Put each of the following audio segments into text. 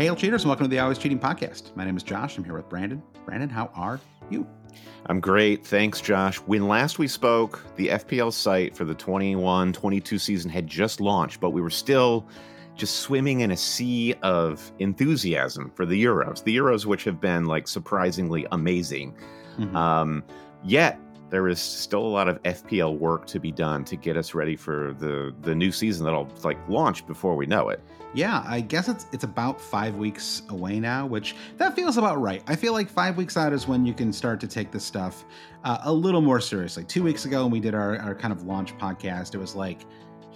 Hail cheaters and welcome to the Always Cheating Podcast. My name is Josh. I'm here with Brandon. Brandon, how are you? I'm great. Thanks, Josh. When last we spoke, the FPL site for the 21 22 season had just launched, but we were still just swimming in a sea of enthusiasm for the Euros. The Euros, which have been like surprisingly amazing. Mm-hmm. Um, yet, there is still a lot of FPL work to be done to get us ready for the the new season that'll like launch before we know it. Yeah, I guess it's it's about five weeks away now, which that feels about right. I feel like five weeks out is when you can start to take this stuff uh, a little more seriously. Two weeks ago, when we did our, our kind of launch podcast, it was like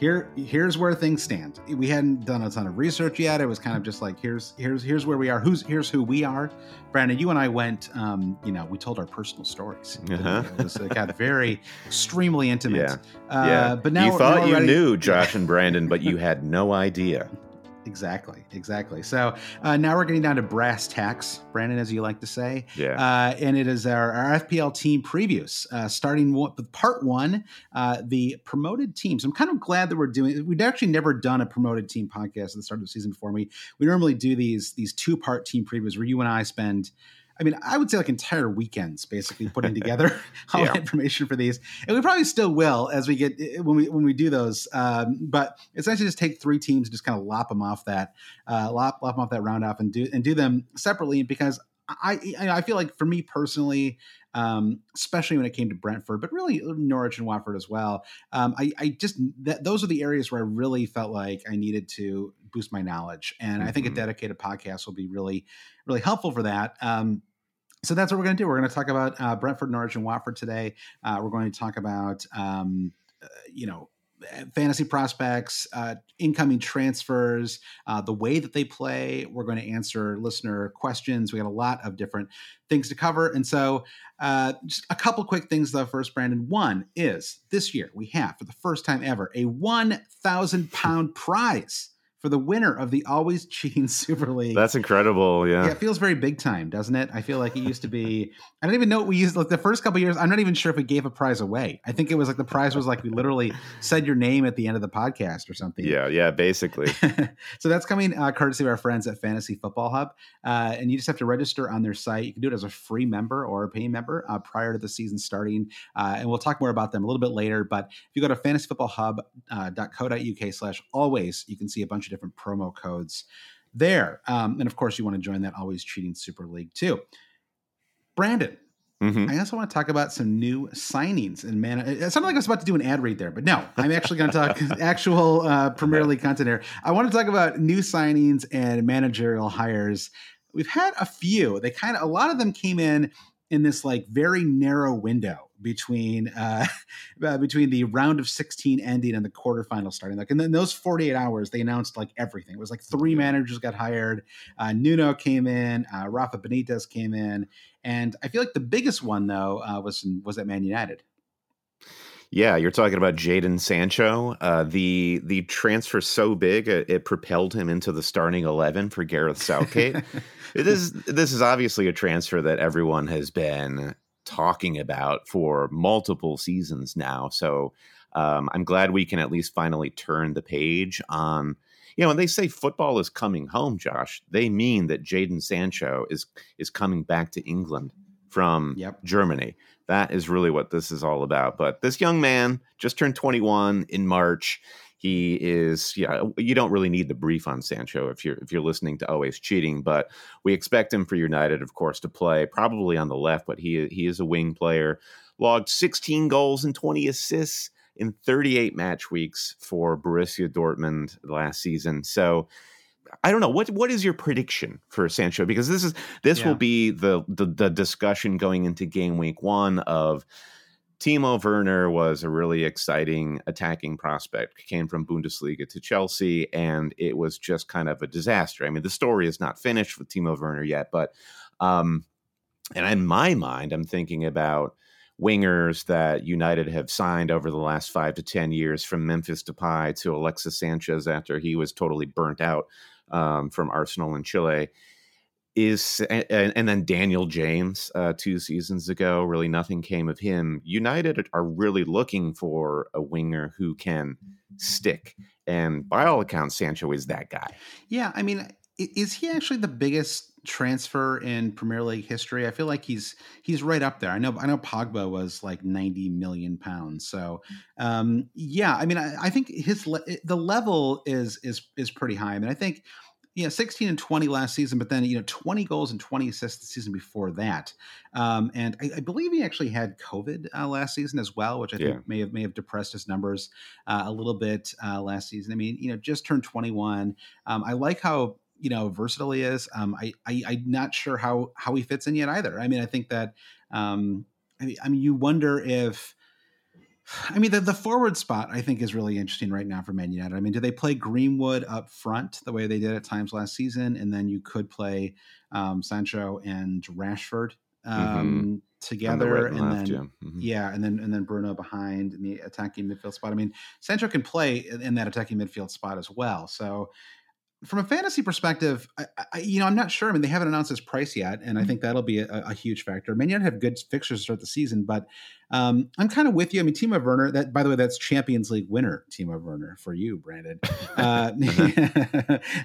here here's where things stand. We hadn't done a ton of research yet. It was kind of just like here's here's here's where we are. Who's here's who we are. Brandon you and i went um you know we told our personal stories. Uh-huh. it was got very extremely intimate. Yeah. Uh, yeah. but now you thought you knew josh and brandon but you had no idea Exactly, exactly. So uh, now we're getting down to brass tacks, Brandon, as you like to say. Yeah. Uh, and it is our, our FPL team previews, uh, starting with part one, uh, the promoted teams. I'm kind of glad that we're doing. We'd actually never done a promoted team podcast at the start of the season before me. We normally do these these two part team previews where you and I spend I mean, I would say like entire weekends basically putting together all yeah. the information for these, and we probably still will as we get eh, when we when we do those. Um, but essentially, just take three teams, and just kind of lop them off that, uh, lop lop them off that round off, and do and do them separately because I I feel like for me personally, um, especially when it came to Brentford, but really Norwich and Watford as well. Um, I, I just those are the areas where I really felt like I needed to boost my knowledge, and mm-hmm. I think a mm-hmm. dedicated podcast will be really really helpful for that. Um, so that's what we're going to do. We're going to talk about uh, Brentford, Norwich, and Watford today. Uh, we're going to talk about um, uh, you know fantasy prospects, uh, incoming transfers, uh, the way that they play. We're going to answer listener questions. We got a lot of different things to cover. And so, uh, just a couple quick things though. First, Brandon, one is this year we have, for the first time ever, a 1,000 pound prize for the winner of the Always Cheating Super League. That's incredible. Yeah. Yeah, it feels very big time, doesn't it? I feel like it used to be. I don't even know what we used. Like the first couple years, I'm not even sure if we gave a prize away. I think it was like the prize was like we literally said your name at the end of the podcast or something. Yeah, yeah, basically. so that's coming uh, courtesy of our friends at Fantasy Football Hub, uh, and you just have to register on their site. You can do it as a free member or a paying member uh, prior to the season starting, uh, and we'll talk more about them a little bit later. But if you go to fantasyfootballhub.co.uk/slash always, you can see a bunch of different promo codes there. Um, and of course, you want to join that Always Cheating Super League too. Brandon, Mm-hmm. I also want to talk about some new signings and man. It sounded like I was about to do an ad read there, but no, I'm actually going to talk actual uh, Premier League content here. I want to talk about new signings and managerial hires. We've had a few. They kind of a lot of them came in in this like very narrow window between uh, uh, between the round of 16 ending and the quarterfinal starting. Like, and then those 48 hours, they announced like everything. It was like three managers got hired. Uh, Nuno came in, uh, Rafa Benitez came in, and I feel like the biggest one though uh, was was at Man United. Yeah, you're talking about Jadon Sancho. Uh, the the transfer so big it, it, propelled him into the starting eleven for Gareth Southgate. it is this is obviously a transfer that everyone has been talking about for multiple seasons now. So um, I'm glad we can at least finally turn the page on. You know, when they say football is coming home, Josh, they mean that Jadon Sancho is is coming back to England from yep. Germany. That is really what this is all about. But this young man just turned 21 in March. He is, yeah, you don't really need the brief on Sancho if you're if you're listening to always cheating, but we expect him for United, of course, to play probably on the left, but he he is a wing player. Logged 16 goals and 20 assists in 38 match weeks for Borussia Dortmund last season. So I don't know what what is your prediction for Sancho because this is this yeah. will be the, the the discussion going into game week one of Timo Werner was a really exciting attacking prospect. Came from Bundesliga to Chelsea, and it was just kind of a disaster. I mean, the story is not finished with Timo Werner yet, but um, and in my mind, I'm thinking about wingers that United have signed over the last five to 10 years from Memphis Depay to Alexis Sanchez after he was totally burnt out um, from Arsenal in Chile. Is and, and then Daniel James uh, two seasons ago, really nothing came of him. United are really looking for a winger who can stick, and by all accounts, Sancho is that guy. Yeah, I mean, is he actually the biggest transfer in Premier League history. I feel like he's he's right up there. I know I know Pogba was like 90 million pounds. So um, yeah, I mean I, I think his the level is is is pretty high. I mean I think you know 16 and 20 last season, but then you know 20 goals and 20 assists the season before that. Um, and I, I, believe he actually had COVID uh, last season as well, which I think yeah. may have may have depressed his numbers uh, a little bit uh, last season. I mean, you know, just turned 21. Um, I like how you know versatile he is. Um, I, I I'm not sure how how he fits in yet either. I mean, I think that um, I I mean, you wonder if. I mean, the, the forward spot I think is really interesting right now for Man United. I mean, do they play Greenwood up front the way they did at times last season, and then you could play um, Sancho and Rashford mm-hmm. um, mm-hmm. together, and, and left, then yeah. Mm-hmm. yeah. and then and then Bruno behind in the attacking midfield spot. I mean, Sancho can play in that attacking midfield spot as well. So from a fantasy perspective, I, I, you know, I'm not sure. I mean, they haven't announced his price yet, and I mm-hmm. think that'll be a, a huge factor. Man United have good fixtures to start the season, but um, I'm kind of with you. I mean, Timo Werner. That, by the way, that's Champions League winner Timo Werner for you, Brandon. Uh,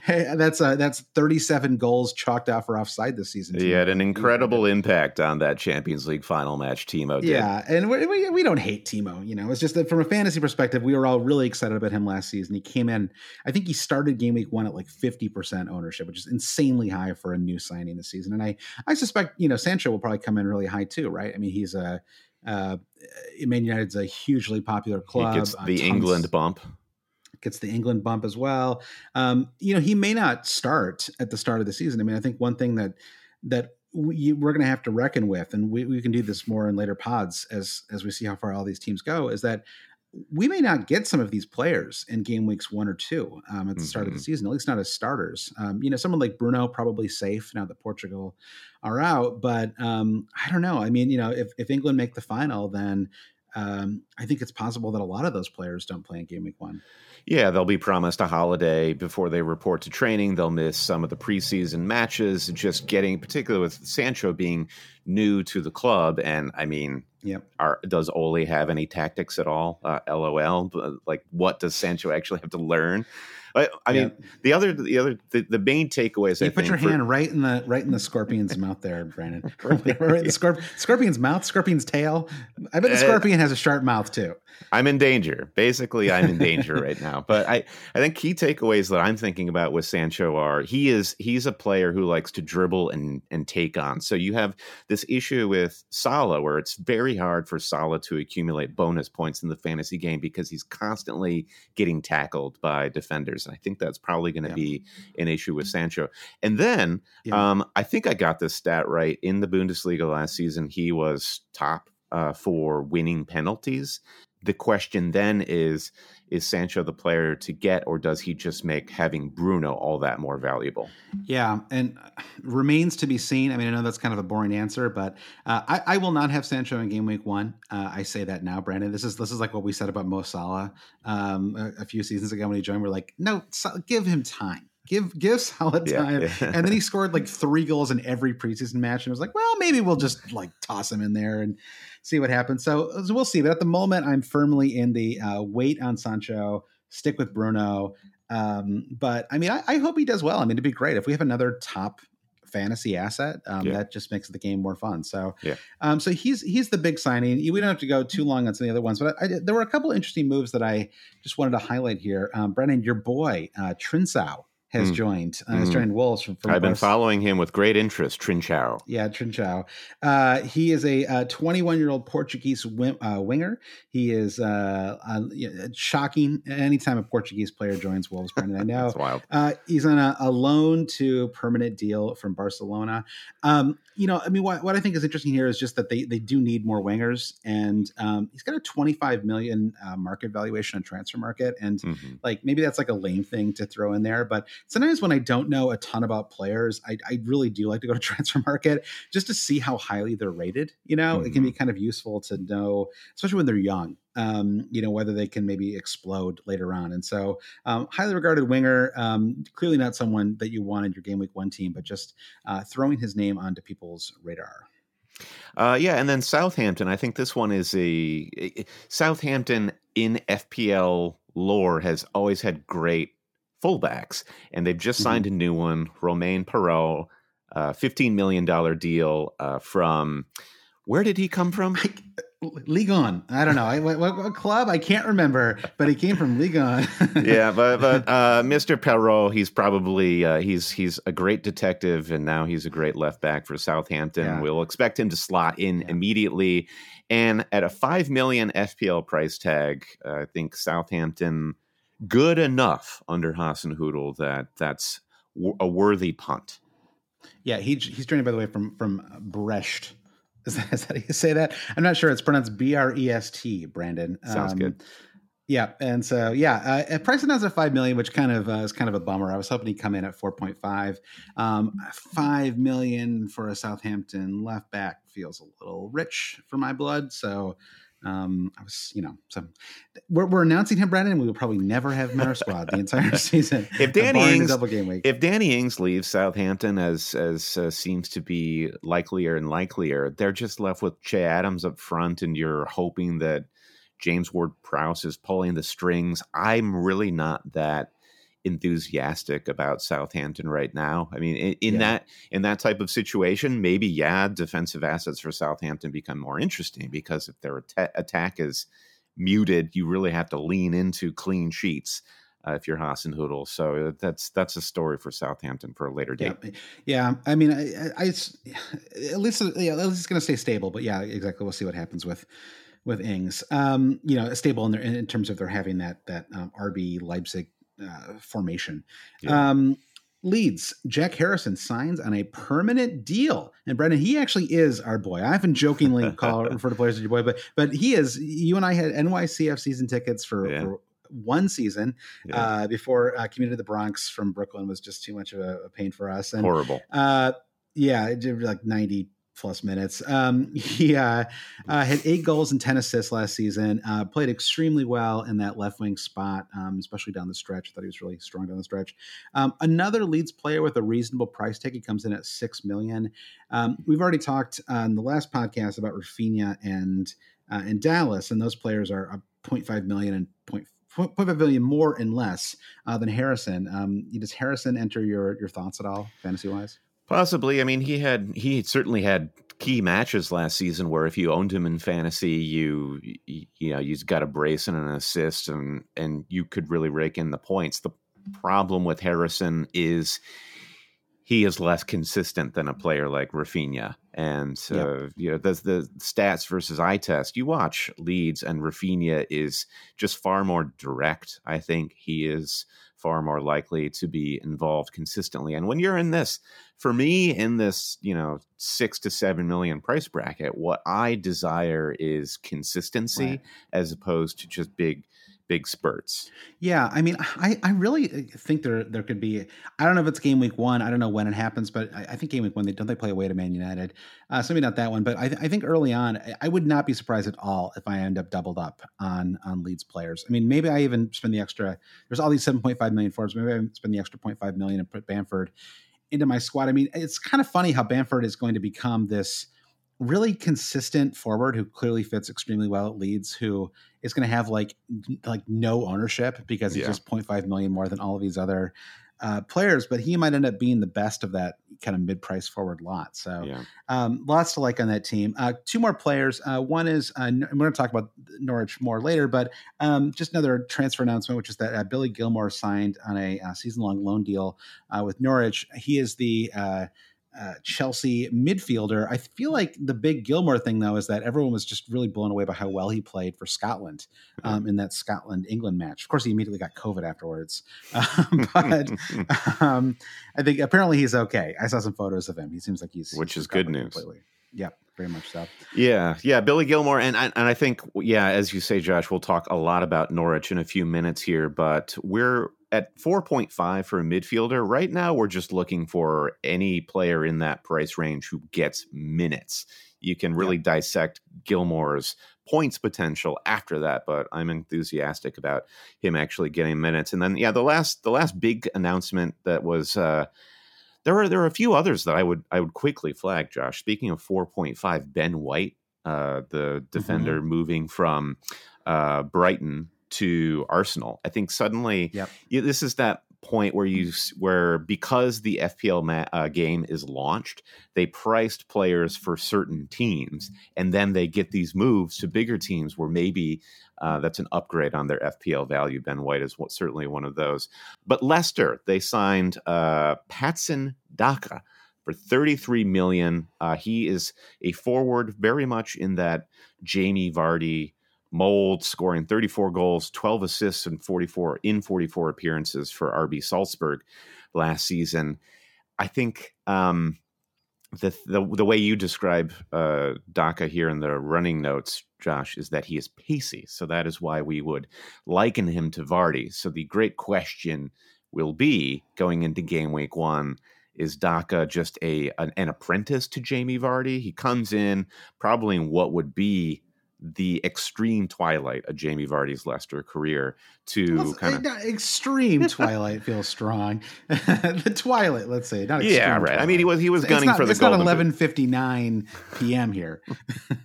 hey, that's uh, that's 37 goals chalked out for offside this season. He had an incredible impact on that Champions League final match. Timo, did. yeah, and we, we, we don't hate Timo. You know, it's just that from a fantasy perspective, we were all really excited about him last season. He came in. I think he started game week one at like 50 percent ownership, which is insanely high for a new signing this season. And I I suspect you know Sancho will probably come in really high too, right? I mean, he's a uh, Man United's a hugely popular club. He gets uh, the England bump. Gets the England bump as well. Um, you know, he may not start at the start of the season. I mean, I think one thing that that we, are going to have to reckon with, and we, we can do this more in later pods as as we see how far all these teams go, is that we may not get some of these players in game weeks one or two um, at the start mm-hmm. of the mm-hmm. season, at least not as starters. Um, you know, someone like Bruno probably safe now that Portugal are out, but um, I don't know. I mean, you know, if, if England make the final, then um, I think it's possible that a lot of those players don't play in game week one. Yeah, they'll be promised a holiday before they report to training. They'll miss some of the preseason matches, just getting, particularly with Sancho being new to the club. And I mean, Yep. Are, does Ole have any tactics at all? Uh, LOL. Like, what does Sancho actually have to learn? I, I mean, the other, the other, the, the main takeaways. You I put your for, hand right in the right in the scorpion's mouth there, Brandon. right, in the scorp- scorpion's mouth, scorpion's tail. I bet the uh, scorpion uh, has a sharp mouth too. I'm in danger. Basically, I'm in danger right now. But I, I think key takeaways that I'm thinking about with Sancho are he is he's a player who likes to dribble and and take on. So you have this issue with Salah where it's very hard for Salah to accumulate bonus points in the fantasy game because he's constantly getting tackled by defenders. And I think that's probably going to yeah. be an issue with Sancho. And then yeah. um, I think I got this stat right in the Bundesliga last season. He was top uh, for winning penalties the question then is is Sancho the player to get, or does he just make having Bruno all that more valuable? Yeah, and remains to be seen. I mean, I know that's kind of a boring answer, but uh, I, I, will not have Sancho in game week one. Uh, I say that now, Brandon. This is this is like what we said about Mo Salah um, a, a, few seasons ago when he joined. We're like, no, give him time. Give give Salah time, yeah, yeah. and then he scored like three goals in every preseason match, and it was like, well, maybe we'll just like toss him in there and see what happens. So, so we'll see. But at the moment, I'm firmly in the uh, wait on Sancho, stick with Bruno. Um, but I mean, I, I, hope he does well. I mean, it'd be great if we have another top fantasy asset. Um, yeah. That just makes the game more fun. So, yeah. Um, so he's he's the big signing. We don't have to go too long on some of the other ones, but I, I, there were a couple interesting moves that I just wanted to highlight here. Um, Brennan, your boy uh, Trincao has mm. joined. Uh, mm. Has joined Wolves from. from I've been following him with great interest. Trincao. Yeah, Trincao. Uh, he is a 21 year old Portuguese win, uh, winger. He is uh, shocking. Anytime a Portuguese player joins Wolves, Brendan, I know. That's wild. Uh, he's on a, a, loan to permanent deal from Barcelona. Um, you know, I mean, what, what I think is interesting here is just that they they do need more wingers, and um, he's got a 25 million uh, market valuation on transfer market, and mm-hmm. like maybe that's like a lame thing to throw in there, but sometimes when I don't know a ton about players, I, I really do like to go to transfer market just to see how highly they're rated. You know, mm-hmm. it can be mm-hmm. kind of useful to know, especially when they're young. Um, you know whether they can maybe explode later on, and so um, highly regarded winger, um, clearly not someone that you want in your game week one team, but just uh, throwing his name onto people's radar. Uh, yeah, and then Southampton. I think this one is a, a Southampton in FPL lore has always had great fullbacks, and they've just signed mm-hmm. a new one, Romain Perraud, uh, $15 million deal uh, from where did he come from? Ligue 1. I don't know. I, what, what, club? I can't remember, but he came from Ligue 1. yeah, but but uh, Mr. Perraud, he's probably uh, he's he's a great detective, and now he's a great left back for Southampton. Yeah. We'll expect him to slot in yeah. immediately, and at a five million FPL price tag, uh, I think Southampton good enough under Hasenhüttl that that's a worthy punt. Yeah, he, he's joining by the way from from Brest is that, is that how you say that? I'm not sure. It's pronounced B R E S T. Brandon sounds um, good. Yeah, and so yeah, uh, price announced at five million, which kind of uh, is kind of a bummer. I was hoping he'd come in at four point five. Um, five million for a Southampton left back feels a little rich for my blood. So um, I was, you know, so we're, we're announcing him, Brandon. We will probably never have our squad the entire season. if Danny Ings, double game week. if Danny Ings leaves Southampton, as as uh, seems to be likelier and likelier, they're just left with Che Adams up front, and you're hoping that James Ward Prowse is pulling the strings. I'm really not that enthusiastic about Southampton right now. I mean, in, in yeah. that in that type of situation, maybe yeah, defensive assets for Southampton become more interesting because if their at- attack is muted, you really have to lean into clean sheets. Uh, if you're Hasenhüttl. So uh, that's that's a story for Southampton for a later date. Yeah, yeah. I mean, I, I, at least yeah, at least it's going to stay stable. But yeah, exactly. We'll see what happens with with Ings. Um, you know, stable in their in terms of they're having that that um, RB Leipzig uh, formation. Yeah. Um, Leeds, Jack Harrison signs on a permanent deal. And Brendan, he actually is our boy. I often jokingly call refer to players as your boy, but but he is. You and I had NYCF season tickets for, yeah. for one season yeah. uh, before uh, commuted to the Bronx from Brooklyn was just too much of a, a pain for us. And, Horrible. Uh, yeah, it did like ninety plus minutes. Um, he uh, uh, had eight goals and 10 assists last season, uh, played extremely well in that left wing spot, um, especially down the stretch. I thought he was really strong down the stretch. Um, another Leeds player with a reasonable price tag. He comes in at 6 million. Um, we've already talked on the last podcast about Raphinha and, uh, and Dallas, and those players are 0.5 million and 0.5 million more and less uh, than Harrison. Um, does Harrison enter your, your thoughts at all, fantasy wise? Possibly. I mean, he had he certainly had key matches last season where if you owned him in fantasy, you you know you got a brace and an assist, and and you could really rake in the points. The problem with Harrison is he is less consistent than a player like Raphinha. And uh, yep. you know, the the stats versus eye test. You watch Leeds and Raphinha is just far more direct. I think he is far more likely to be involved consistently. And when you're in this, for me, in this, you know, six to seven million price bracket, what I desire is consistency right. as opposed to just big big spurts. Yeah, I mean, I, I really think there there could be. I don't know if it's game week one. I don't know when it happens, but I, I think game week one they don't they play away to Man United. Uh, so maybe not that one, but I, I think early on I would not be surprised at all if I end up doubled up on on Leeds players. I mean, maybe I even spend the extra. There's all these 7.5 million forwards. Maybe I spend the extra 0.5 million and put Bamford into my squad. I mean, it's kind of funny how Bamford is going to become this really consistent forward who clearly fits extremely well at Leeds, who is going to have like like no ownership because he's yeah. just 0.5 million more than all of these other uh, players, but he might end up being the best of that kind of mid price forward lot. So yeah. um, lots to like on that team. Uh, two more players. Uh, one is uh, we're going to talk about Norwich more later, but um, just another transfer announcement, which is that uh, Billy Gilmour signed on a uh, season long loan deal with Norwich. He is the uh, Chelsea midfielder. I feel like the big Gilmour thing, though, is that everyone was just really blown away by how well he played for Scotland um, in that Scotland England match. Of course, he immediately got COVID afterwards, um, but um, I think apparently he's okay. I saw some photos of him. He seems like he's which he's is good news. Completely. Yeah, very much so. Yeah, yeah, Billy Gilmour, and and I think yeah, as you say, Josh, we'll talk a lot about Norwich in a few minutes here, but we're at 4.5 for a midfielder. Right now, we're just looking for any player in that price range who gets minutes. You can really yeah. dissect Gilmour's points potential after that, but I'm enthusiastic about him actually getting minutes. And then, yeah, the last the last big announcement that was uh, there are there are a few others that I would I would quickly flag. Josh, speaking of 4.5, Ben White, uh, the defender mm-hmm. moving from uh, Brighton to Arsenal. I think suddenly yep. this is that point where you where because the FPL ma- uh, game is launched, they priced players for certain teams, and then they get these moves to bigger teams where maybe uh, that's an upgrade on their FPL value. Ben White is certainly one of those. But Leicester, they signed uh, Patson Daka for 33 million. Uh, he is a forward, very much in that Jamie Vardy mold, scoring 34 goals, 12 assists, and 44 in 44 appearances for RB Salzburg last season. I think um, the, the the way you describe uh, Daka here in the running notes, Josh, is that he is pacey. So that is why we would liken him to Vardy. So the great question will be going into game week one. Is Daka just a an, an apprentice to Jamie Vardy? He comes in probably in what would be the extreme twilight of Jamie Vardy's Leicester career to well, kind of extreme twilight feels strong. the twilight, let's say, not yeah, right. Twilight. I mean, he was he was gunning not, for the. It's not eleven fifty nine p.m. here.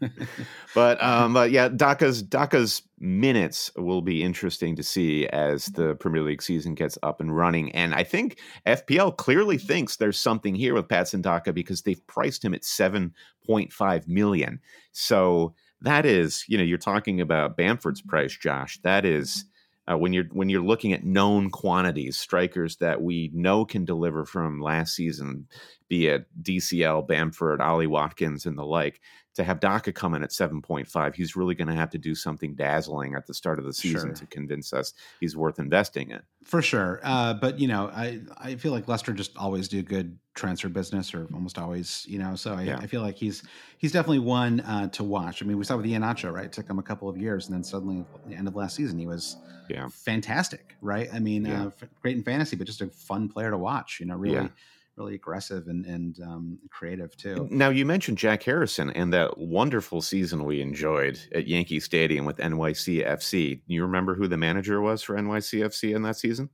but um, but yeah, Daka's Daka's minutes will be interesting to see as the Premier League season gets up and running. And I think FPL clearly thinks there's something here with Patson Daka because they've priced him at seven point five million. So that is, you know, you're talking about Bamford's price, Josh. That is uh, when you're when you're looking at known quantities, strikers that we know can deliver from last season, be it DCL, Bamford, Ollie Watkins, and the like to have Daka come in at 7.5, he's really going to have to do something dazzling at the start of the season sure. to convince us he's worth investing in. For sure. Uh, but, you know, I, I feel like Leicester just always do good transfer business or almost always, you know, so I, yeah. I feel like he's he's definitely one uh, to watch. I mean, we saw with Iheanacho, right? It took him a couple of years and then suddenly at the end of last season, he was yeah. fantastic, right? I mean, yeah. uh, great in fantasy, but just a fun player to watch, you know, really. Yeah really aggressive and and um, creative too. Now you mentioned Jack Harrison and that wonderful season we enjoyed at Yankee Stadium with NYCFC. Do you remember who the manager was for NYCFC in that season?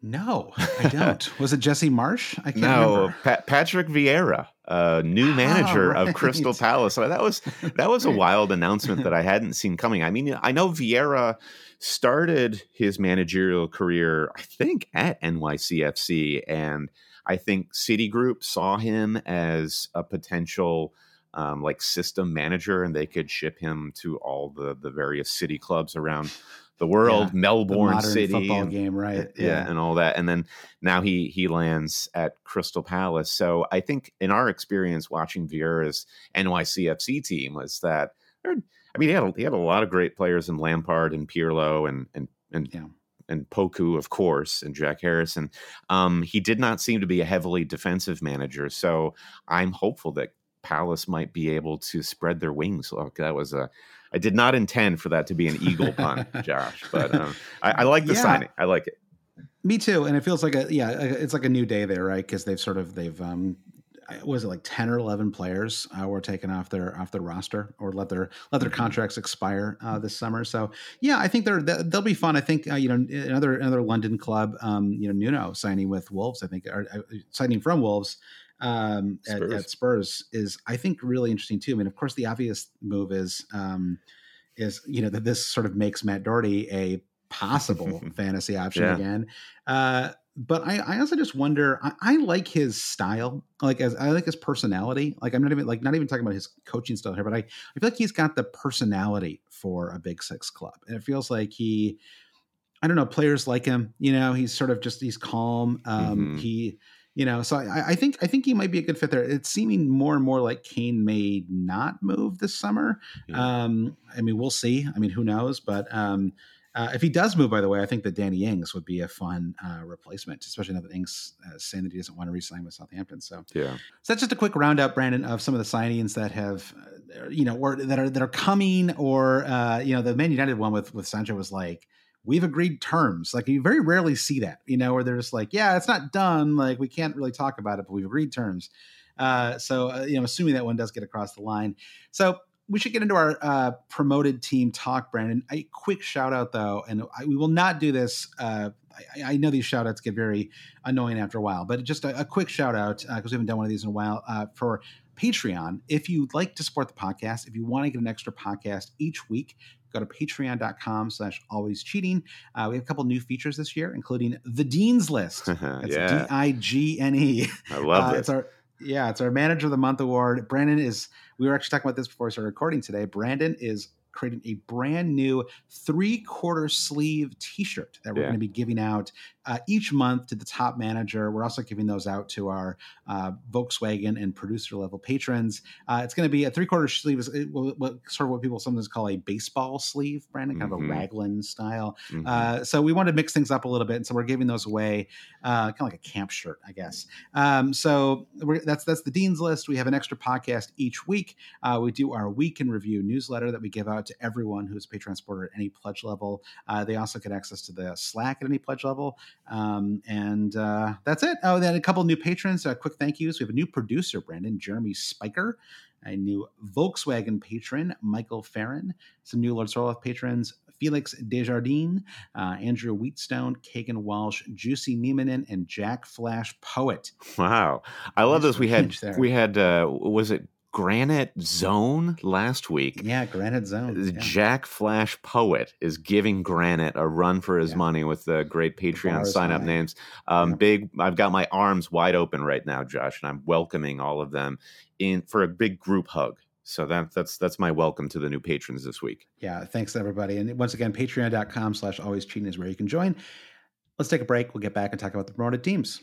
No, I don't. was it Jesse Marsch? I can't no, pa- Patrick Vieira, uh, new manager oh, right. of Crystal Palace. So that was that was a wild announcement that I hadn't seen coming. I mean, I know Vieira started his managerial career, I think, at NYCFC. And I think City Group saw him as a potential um, like system manager and they could ship him to all the, the various city clubs around the world, yeah, Melbourne City, football and, game, right? Yeah, yeah, and all that. And then now he he lands at Crystal Palace. So I think in our experience watching Vieira's NYCFC team was that I mean, he had a, he had a lot of great players in Lampard and Pirlo and and and yeah. and Poku, of course, and Jack Harrison. Um, he did not seem to be a heavily defensive manager, so I'm hopeful that Palace might be able to spread their wings. Look, that was a I did not intend for that to be an eagle pun, Josh, but um, I, I, like the yeah. signing. I like it. Me too, and it feels like a yeah, it's like a new day there, right? Because they've sort of they've um, was it like 10 or 11 players uh, were taken off their off their roster or let their let their mm-hmm. contracts expire uh, this summer so yeah i think they're they'll be fun i think uh, you know another another london club um, you know nuno signing with wolves i think or uh, signing from wolves um, at, at, spurs is i think really interesting too i mean of course the obvious move is um, is you know that this sort of makes matt doherty a possible fantasy option yeah. again. Uh, but I, I also just wonder. I, I, like his style, like as I like his personality. Like I'm not even like not even talking about his coaching style here, but I, I feel like he's got the personality for a Big Six club, and it feels like he. I don't know. Players like him. You know, he's sort of just he's calm. Um, mm-hmm. He you know so I, I, think i think he might be a good fit there it's seeming more and more like kane may not move this summer yeah. um i mean we'll see i mean who knows but um uh, if he does move, by the way, I think that Danny Ings would be a fun uh, replacement, especially now that Ings uh, saying that he doesn't want to re-sign with Southampton. So, yeah. So that's just a quick roundup, Brandon, of some of the signings that have, uh, you know, or that are that are coming, or uh, you know, the Man United one with with Sancho was like, we've agreed terms. Like you very rarely see that, you know, where they're just like, yeah, it's not done. Like we can't really talk about it, but we've agreed terms. Uh, so, uh, you know, assuming that one does get across the line. So we should get into our uh, promoted team talk, Brandon. A quick shout out though, and I, we will not do this. Uh, I, I, know these shout outs get very annoying after a while, but just a, a quick shout out because uh, we haven't done one of these in a while uh, for Patreon. If you'd like to support the podcast, if you want to get an extra podcast each week, go to patreon.com slash always cheating. Uh, we have a couple new features this year, including the Dean's List. That's yeah. D-I-G-N-E. I love uh, it. It's our yeah, it's our manager of the month award. Brandon is we were actually talking about this before we started recording today. Brandon is creating a brand new three quarter sleeve t shirt that we're yeah. going to be giving out uh, each month to the top manager. We're also giving those out to our uh, Volkswagen and producer level patrons. Uh, it's going to be a three quarter sleeve, is what, what, sort of what people sometimes call a baseball sleeve, Brandon, kind mm-hmm. of a mm-hmm. raglan style. Mm-hmm. Uh, so we want to mix things up a little bit, and so we're giving those away, uh, kind of like a camp shirt, I guess. Um, so that's that's the dean's list. We have an extra podcast each week. Uh, we do our week in review newsletter that we give out to everyone who's a Patreon supporter at any pledge level. they also get access to the Slack at any pledge level. Um, and uh, that's it. Oh, then a couple new patrons. Uh, quick thank yous. We have a new producer, Brandon Jeremy Spiker, a new Volkswagen patron, Michael Farron, some new Lord Sorloth patrons, Felix Desjardins, uh, Andrew Wheatstone, Kagan Walsh, Juicy Niemanen, and Jack Flash Poet. Wow, I love this. We had we had uh, was it Granite Zone last week. Yeah, Granite Zone. Yeah. Jack Flash Poet is giving Granite a run for his yeah. money with the great Patreon sign up names. Um, yeah. Big, I've got my arms wide open right now, Josh, and I'm welcoming all of them in for a big group hug. So that, that's that's my welcome to the new patrons this week. Yeah, thanks everybody. And once again, patreon.com slash always cheating is where you can join. Let's take a break. We'll get back and talk about the promoted teams.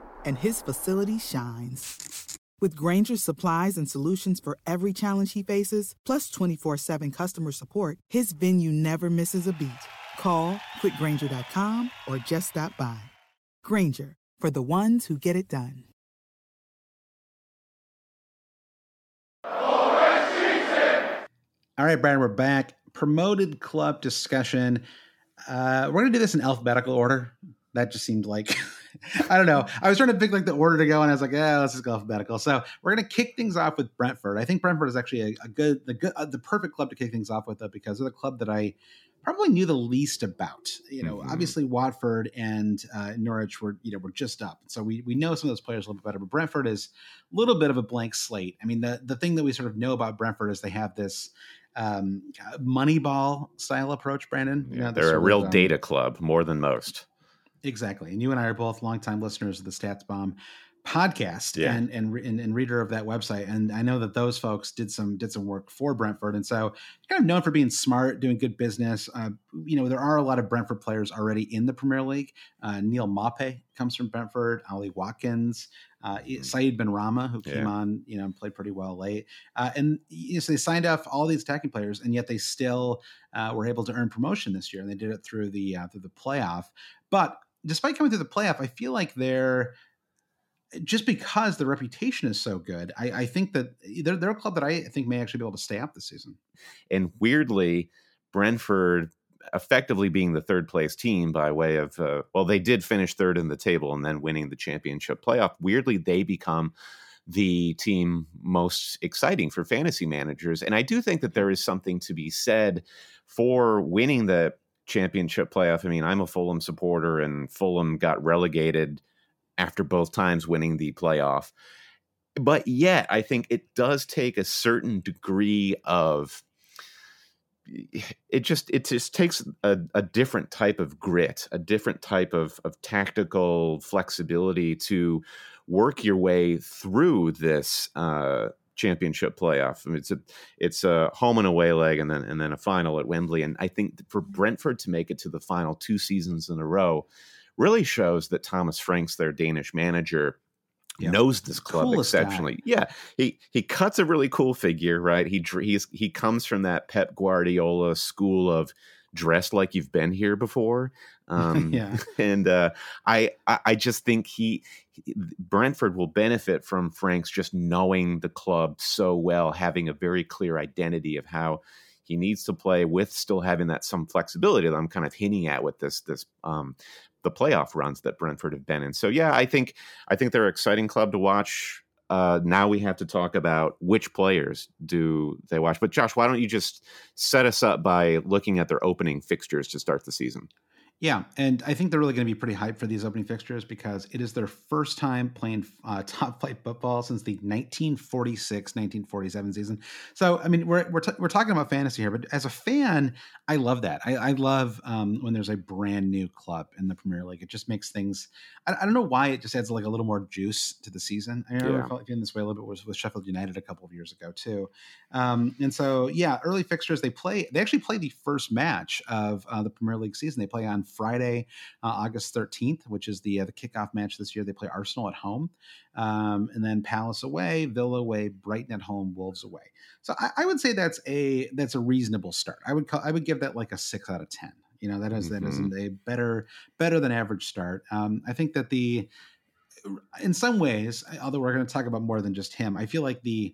and his facility shines. With Grainger's supplies and solutions for every challenge he faces, plus 24 7 customer support, his venue never misses a beat. Call click grainger.com or just stop by. Grainger, for the ones who get it done. All right, Brian, we're back. Promoted club discussion. Uh, we're going to do this in alphabetical order. That just seemed like I don't know. I was trying to pick like the order to go, and I was like, yeah, let's just go alphabetical. So we're gonna kick things off with Brentford. I think Brentford is actually a, a good, the good, uh, the perfect club to kick things off with, though, because they're the club that I probably knew the least about. You know, Mhm. obviously Watford and uh, Norwich were you know were just up, so we we know some of those players a little bit better. But Brentford is a little bit of a blank slate. I mean, the the thing that we sort of know about Brentford is they have this um, Moneyball style approach. Brandon, You know, they're a sort of, real um, data club more than most. Exactly. And you and I are both longtime listeners of the StatsBomb podcast Yeah. and, and and and reader of that website. And I know that those folks did some did some work for Brentford, and so kind of known for being smart, doing good business. Uh, you know, there are a lot of Brentford players already in the Premier League. Uh, Neal Maupay comes from Brentford. Ollie Watkins. Uh, Saïd Benrahma, who came. Yeah. on, you know, and played pretty well late, uh, and you know, so they signed off all these attacking players, and yet they still uh, were able to earn promotion this year, and they did it through the uh, through the playoff. But despite coming through the playoff, I feel like they're just because the reputation is so good. I, I think that they're, they're a club that I think may actually be able to stay up this season. And weirdly, Brentford effectively being the third place team by way of uh, well they did finish third in the table and then winning the championship playoff weirdly they become the team most exciting for fantasy managers and i do think that there is something to be said for winning the championship playoff. I mean i'm a fulham supporter and fulham got relegated after both times winning the playoff. But yet i think it does take a certain degree of it just it just takes a, a different type of grit a different type of, of tactical flexibility to work your way through this uh, championship playoff. I mean, it's a it's a home and away leg, and then and then a final at Wembley. And I think for Brentford to make it to the final two seasons in a row really shows that Thomas Franks, their Danish manager, Yeah. knows this club Coolest guy. exceptionally. Yeah, he he cuts a really cool figure, right? He he's he comes from that Pep Guardiola school of dress like you've been here before. Um, Yeah. and uh, I I I just think he he- Brentford will benefit from Frank's just knowing the club so well, having a very clear identity of how he needs to play with still having that some flexibility that I'm kind of hinting at with this this um, the playoff runs that Brentford have been in. So yeah, I think I think they're an exciting club to watch. Uh, now we have to talk about which players do they watch. But Josh, why don't you just set us up by looking at their opening fixtures to start the season? Yeah, and I think they're really going to be pretty hyped for these opening fixtures because it is their first time playing uh, top flight football since the 1946-1947 season. So, I mean, we're we're, t- we're talking about fantasy here, but as a fan, I love that. I, I love um, when there's a brand new club in the Premier League. It just makes things. I, I don't know why it just adds like a little more juice to the season. I remember Yeah. feeling this way a little bit was with Sheffield United a couple of years ago too. Um, and so, yeah, early fixtures. They play. They actually play the first match of uh, the Premier League season. They play on Friday, uh, August thirteenth, which is the uh, the kickoff match this year. They play Arsenal at home, um, and then Palace away, Villa away, Brighton at home, Wolves away. So I, I would say that's a that's a reasonable start. I would call, I would give that like a six out of ten. You know that is that is Mhm. a better better than average start. Um, I think that the in some ways, although we're going to talk about more than just him, I feel like the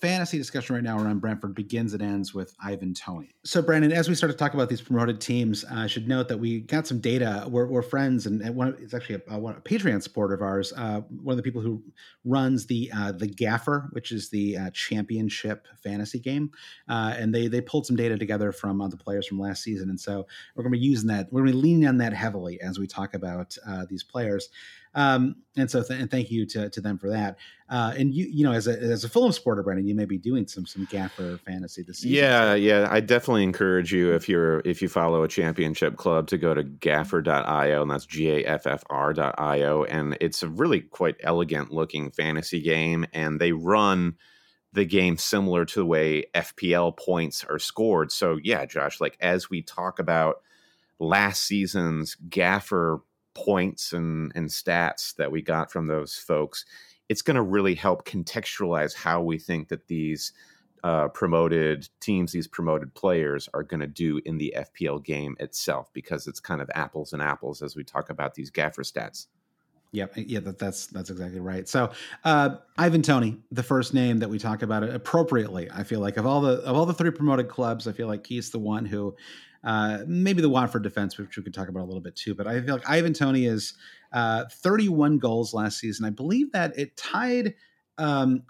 fantasy discussion right now around Brentford begins and ends with Ivan Toney. So, Brandon, as we start to talk about these promoted teams, I should note that we got some data. We're, we're friends, and, one of, it's actually a, a, a Patreon supporter of ours. Uh, one of the people who runs the uh, the Gaffer, which is the uh, championship fantasy game, uh, and they they pulled some data together from the players from last season, and so we're going to be using that. We're going to be leaning on that heavily as we talk about uh, these players. Um, and so, th- and thank you to, to them for that. Uh, and you, you know, as a as a Fulham supporter, Brendan, you may be doing some some Gaffer fantasy this season. Yeah, yeah. I definitely encourage you if you're if you follow a championship club to go to gaffer.io and that's G A F F R.io. And it's a really quite elegant looking fantasy game. And they run the game similar to the way FPL points are scored. So yeah, Josh, like as we talk about last season's gaffer points and, and stats that we got from those folks, it's going to really help contextualize how we think that these uh, promoted teams, these promoted players are going to do in the FPL game itself because it's kind of apples and apples as we talk about these gaffer stats. Yep, yeah, that, that's that's exactly right. So, uh, Ivan Toney, the first name that we talk about appropriately, I feel like of all the of all the three promoted clubs, I feel like he's the one who, uh, maybe the Watford defense, which we could talk about a little bit too. But I feel like Ivan Toney is uh, 31 goals last season. I believe that it tied. Um,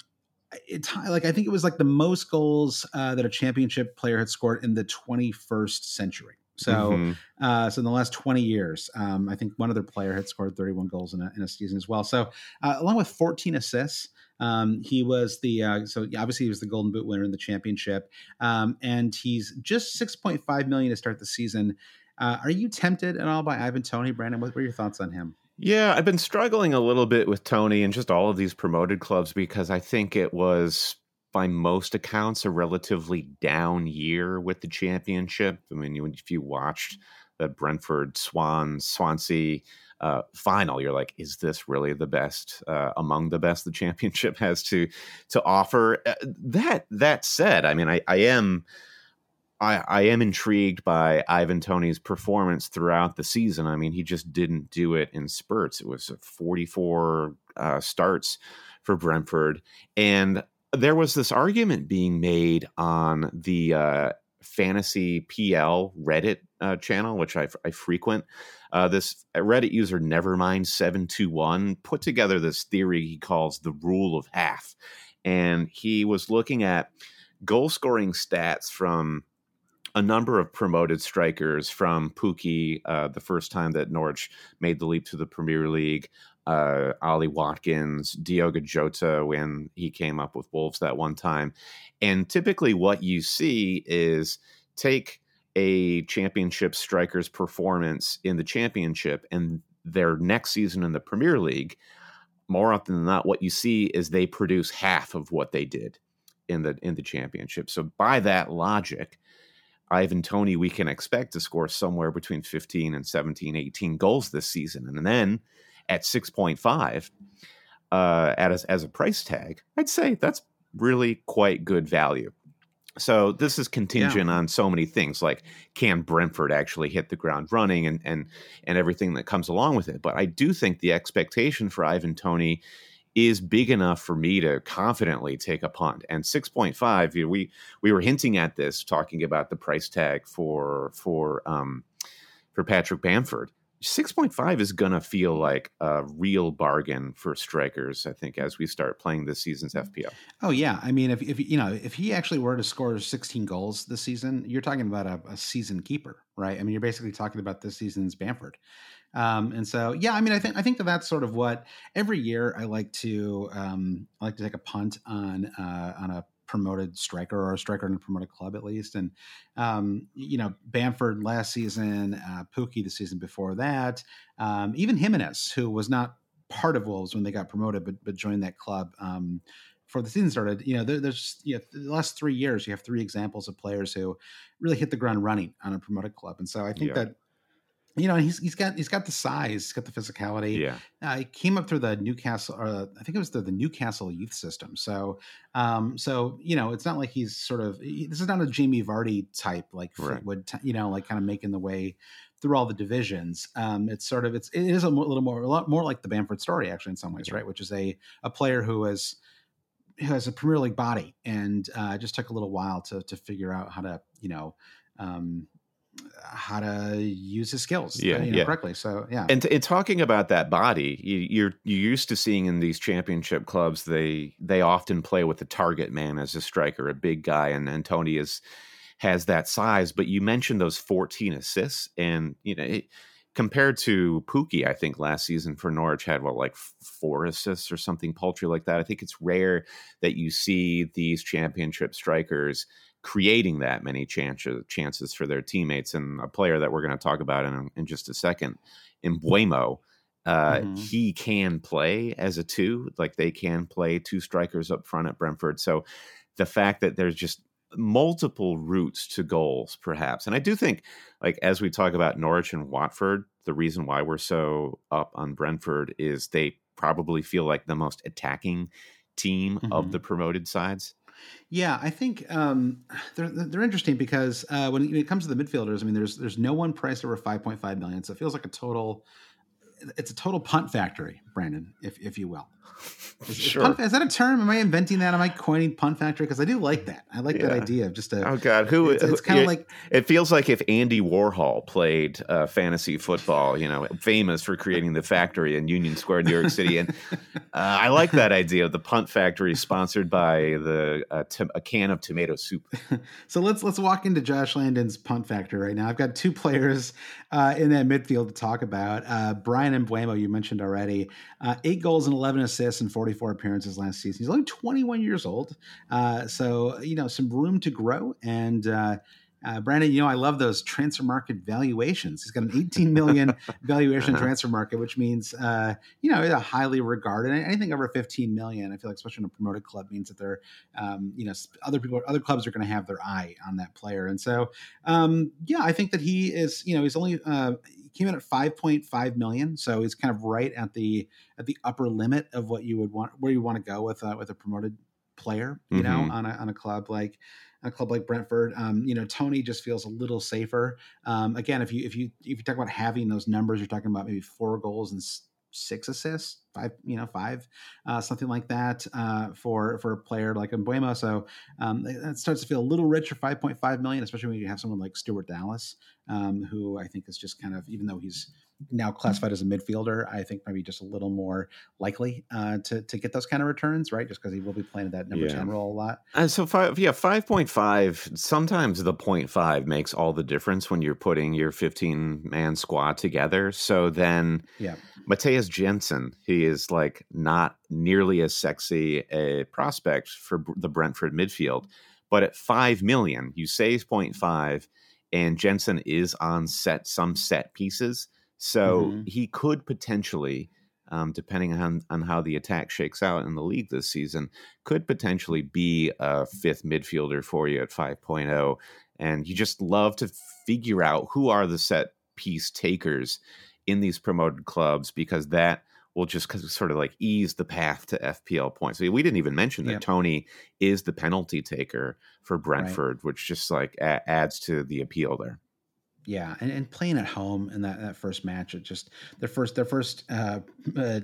it like I think it was like the most goals uh, that a championship player had scored in the 21st century. So, mm-hmm. uh, so in the last 20 years, um, I think one other player had scored 31 goals in a, in a season as well. So, uh, along with 14 assists, um, he was the uh, so obviously he was the Golden Boot winner in the championship, um, and he's just 6.5 million to start the season. Uh, are you tempted at all by Ivan Toney, Brandon? What were your thoughts on him? Yeah, I've been struggling a little bit with Toney and just all of these promoted clubs because I think it was by most accounts, a relatively down year with the championship. I mean, if you watched the Brentford Swans Swansea uh, final, you're like, is this really the best uh, among the best the championship has to to offer? Uh, that that said, I mean, I, I am. I, I am intrigued by Ivan Toney's performance throughout the season. I mean, he just didn't do it in spurts. It was 44 uh, starts for Brentford, and there was this argument being made on the uh, fantasy PL Reddit uh, channel, which I, I frequent. Uh, this Reddit user, Nevermind721, put together this theory he calls the rule of half. And he was looking at goal scoring stats from a number of promoted strikers from Pukki, uh, the first time that Norwich made the leap to the Premier League, uh, Ollie Watkins, Diogo Jota when he came up with Wolves that one time. And typically, what you see is take a championship striker's performance in the championship and their next season in the Premier League. More often than not, what you see is they produce half of what they did in the in the championship. So by that logic, Ivan Toney, we can expect to score somewhere between 15 and 17, 18 goals this season. And then at 6.5 uh, as, as a price tag, I'd say that's really quite good value. So this is contingent yeah. on so many things, like can Brentford actually hit the ground running and and and everything that comes along with it. But I do think the expectation for Ivan Toney is big enough for me to confidently take a punt. And six point five, you know, we we were hinting at this, talking about the price tag for for um, for Patrick Bamford. 6.5 is going to feel like a real bargain for strikers, I think, as we start playing this season's FPL. Oh, yeah. I mean, if, if you know, if he actually were to score 16 goals this season, you're talking about a, a season keeper, right? I mean, you're basically talking about this season's Bamford. Um, and so, yeah, I mean, I think I think that that's sort of what every year I like to um, I like to take a punt on uh, on a promoted striker or a striker in a promoted club at least. And um, you know, Bamford last season, uh, Pukki the season before that, um, even Jimenez, who was not part of Wolves when they got promoted, but but joined that club. Um, before the season started, you know, there, there's you know, the last three years, you have three examples of players who really hit the ground running on a promoted club, and so I think yeah. that you know, he's he's got he's got the size, he's got the physicality. Yeah, uh, he came up through the Newcastle, uh, I think it was the, the Newcastle youth system. So, um, so you know, it's not like he's sort of this is not a Jamie Vardy type like right. would you know like kind of making the way through all the divisions. Um, it's sort of it's it is a little more a lot more like the Bamford story actually in some ways, yeah. right? Which is a a player who has who has a Premier League body and uh, just took a little while to to figure out how to you know um, how to use his skills uh, yeah, you know, yeah. correctly. So yeah. And, in talking about that body, you, you're you're used to seeing in these championship clubs they they often play with the target man as a striker, a big guy, and, and Toney is has that size. But you mentioned those 14 assists, and you know. It, compared to Pukki, I think last season for Norwich had what like four assists or something paltry like that. I think it's rare that you see these championship strikers creating that many chances chances for their teammates. And a player that we're going to talk about in, in just a second, Mbeumo, uh, mm-hmm. he can play as a two. Like they can play two strikers up front at Brentford. So the fact that there's just multiple routes to goals, perhaps. And I do think, like as we talk about Norwich and Watford, the reason why we're so up on Brentford is they probably feel like the most attacking team mm-hmm. of the promoted sides. Yeah, I think um, they're they're interesting because uh, when, it comes to the midfielders, I mean, there's there's no one priced over 5.5 million, so it feels like a total it's a total punt factory, Brandon, if if you will. Is, Sure. is, punt, is that a term? Am I inventing that? Am I coining punt factory? Because I do like that. I like that idea of just a. Oh God, who? it's, it's kind of like it feels like if Andy Warhol played uh, fantasy football, you know, famous for creating the factory in Union Square, New York City, and uh, I like that idea of the punt factory sponsored by the uh, to- a can of tomato soup. So let's let's walk into Josh Landon's punt factory right now. I've got two players uh, in that midfield to talk about. Uh, Bryan Mbeumo, you mentioned already, uh, eight goals and eleven assists in forty four appearances last season. He's only twenty one years old, uh, so you know some room to grow. And uh, uh, Brandon, you know I love those transfer market valuations. He's got an eighteen million valuation Uh-huh. transfer market, which means uh, you know a highly regarded. Anything over fifteen million, I feel like, especially in a promoted club, means that they're um, you know, other people, other clubs are going to have their eye on that player. And so, um, yeah, I think that he is, you know, he's only, uh, came in at 5.5 million. So he's kind of right at the, at the upper limit of what you would want, where you want to go with, uh, with a promoted player, you know, Mhm. on a, on a club like, a club like Brentford, um, you know, Toney just feels a little safer. Um, again, if you if you if you talk about having those numbers, you're talking about maybe four goals and six assists, five, you know, five, uh, something like that uh, for for a player like Mbeumo. So um, that starts to feel a little rich for 5.5 million, especially when you have someone like Stuart Dallas, um, who I think is just kind of, even though he's now classified as a midfielder, I think maybe just a little more likely uh, to to get those kind of returns, right? Just because he will be playing that number Yeah. 10 role a lot. And so five, yeah, five point five. Sometimes the point five makes all the difference when you're putting your fifteen man squad together. So then, Yeah. Mathias Jensen, he is like not nearly as sexy a prospect for the Brentford midfield, but at five million, you save 0.5, and Jensen is on set some set pieces, so Mhm. he could potentially. Um, depending on, on how the attack shakes out in the league this season, could potentially be a fifth midfielder for you at 5.0. And you just love to figure out who are the set piece takers in these promoted clubs because that will just sort of like ease the path to FPL points. We didn't even mention that Yep. Toney is the penalty taker for Brentford, which just like adds to the appeal there. Yeah, and, and playing at home in that, that first match, it just their first their first uh, uh,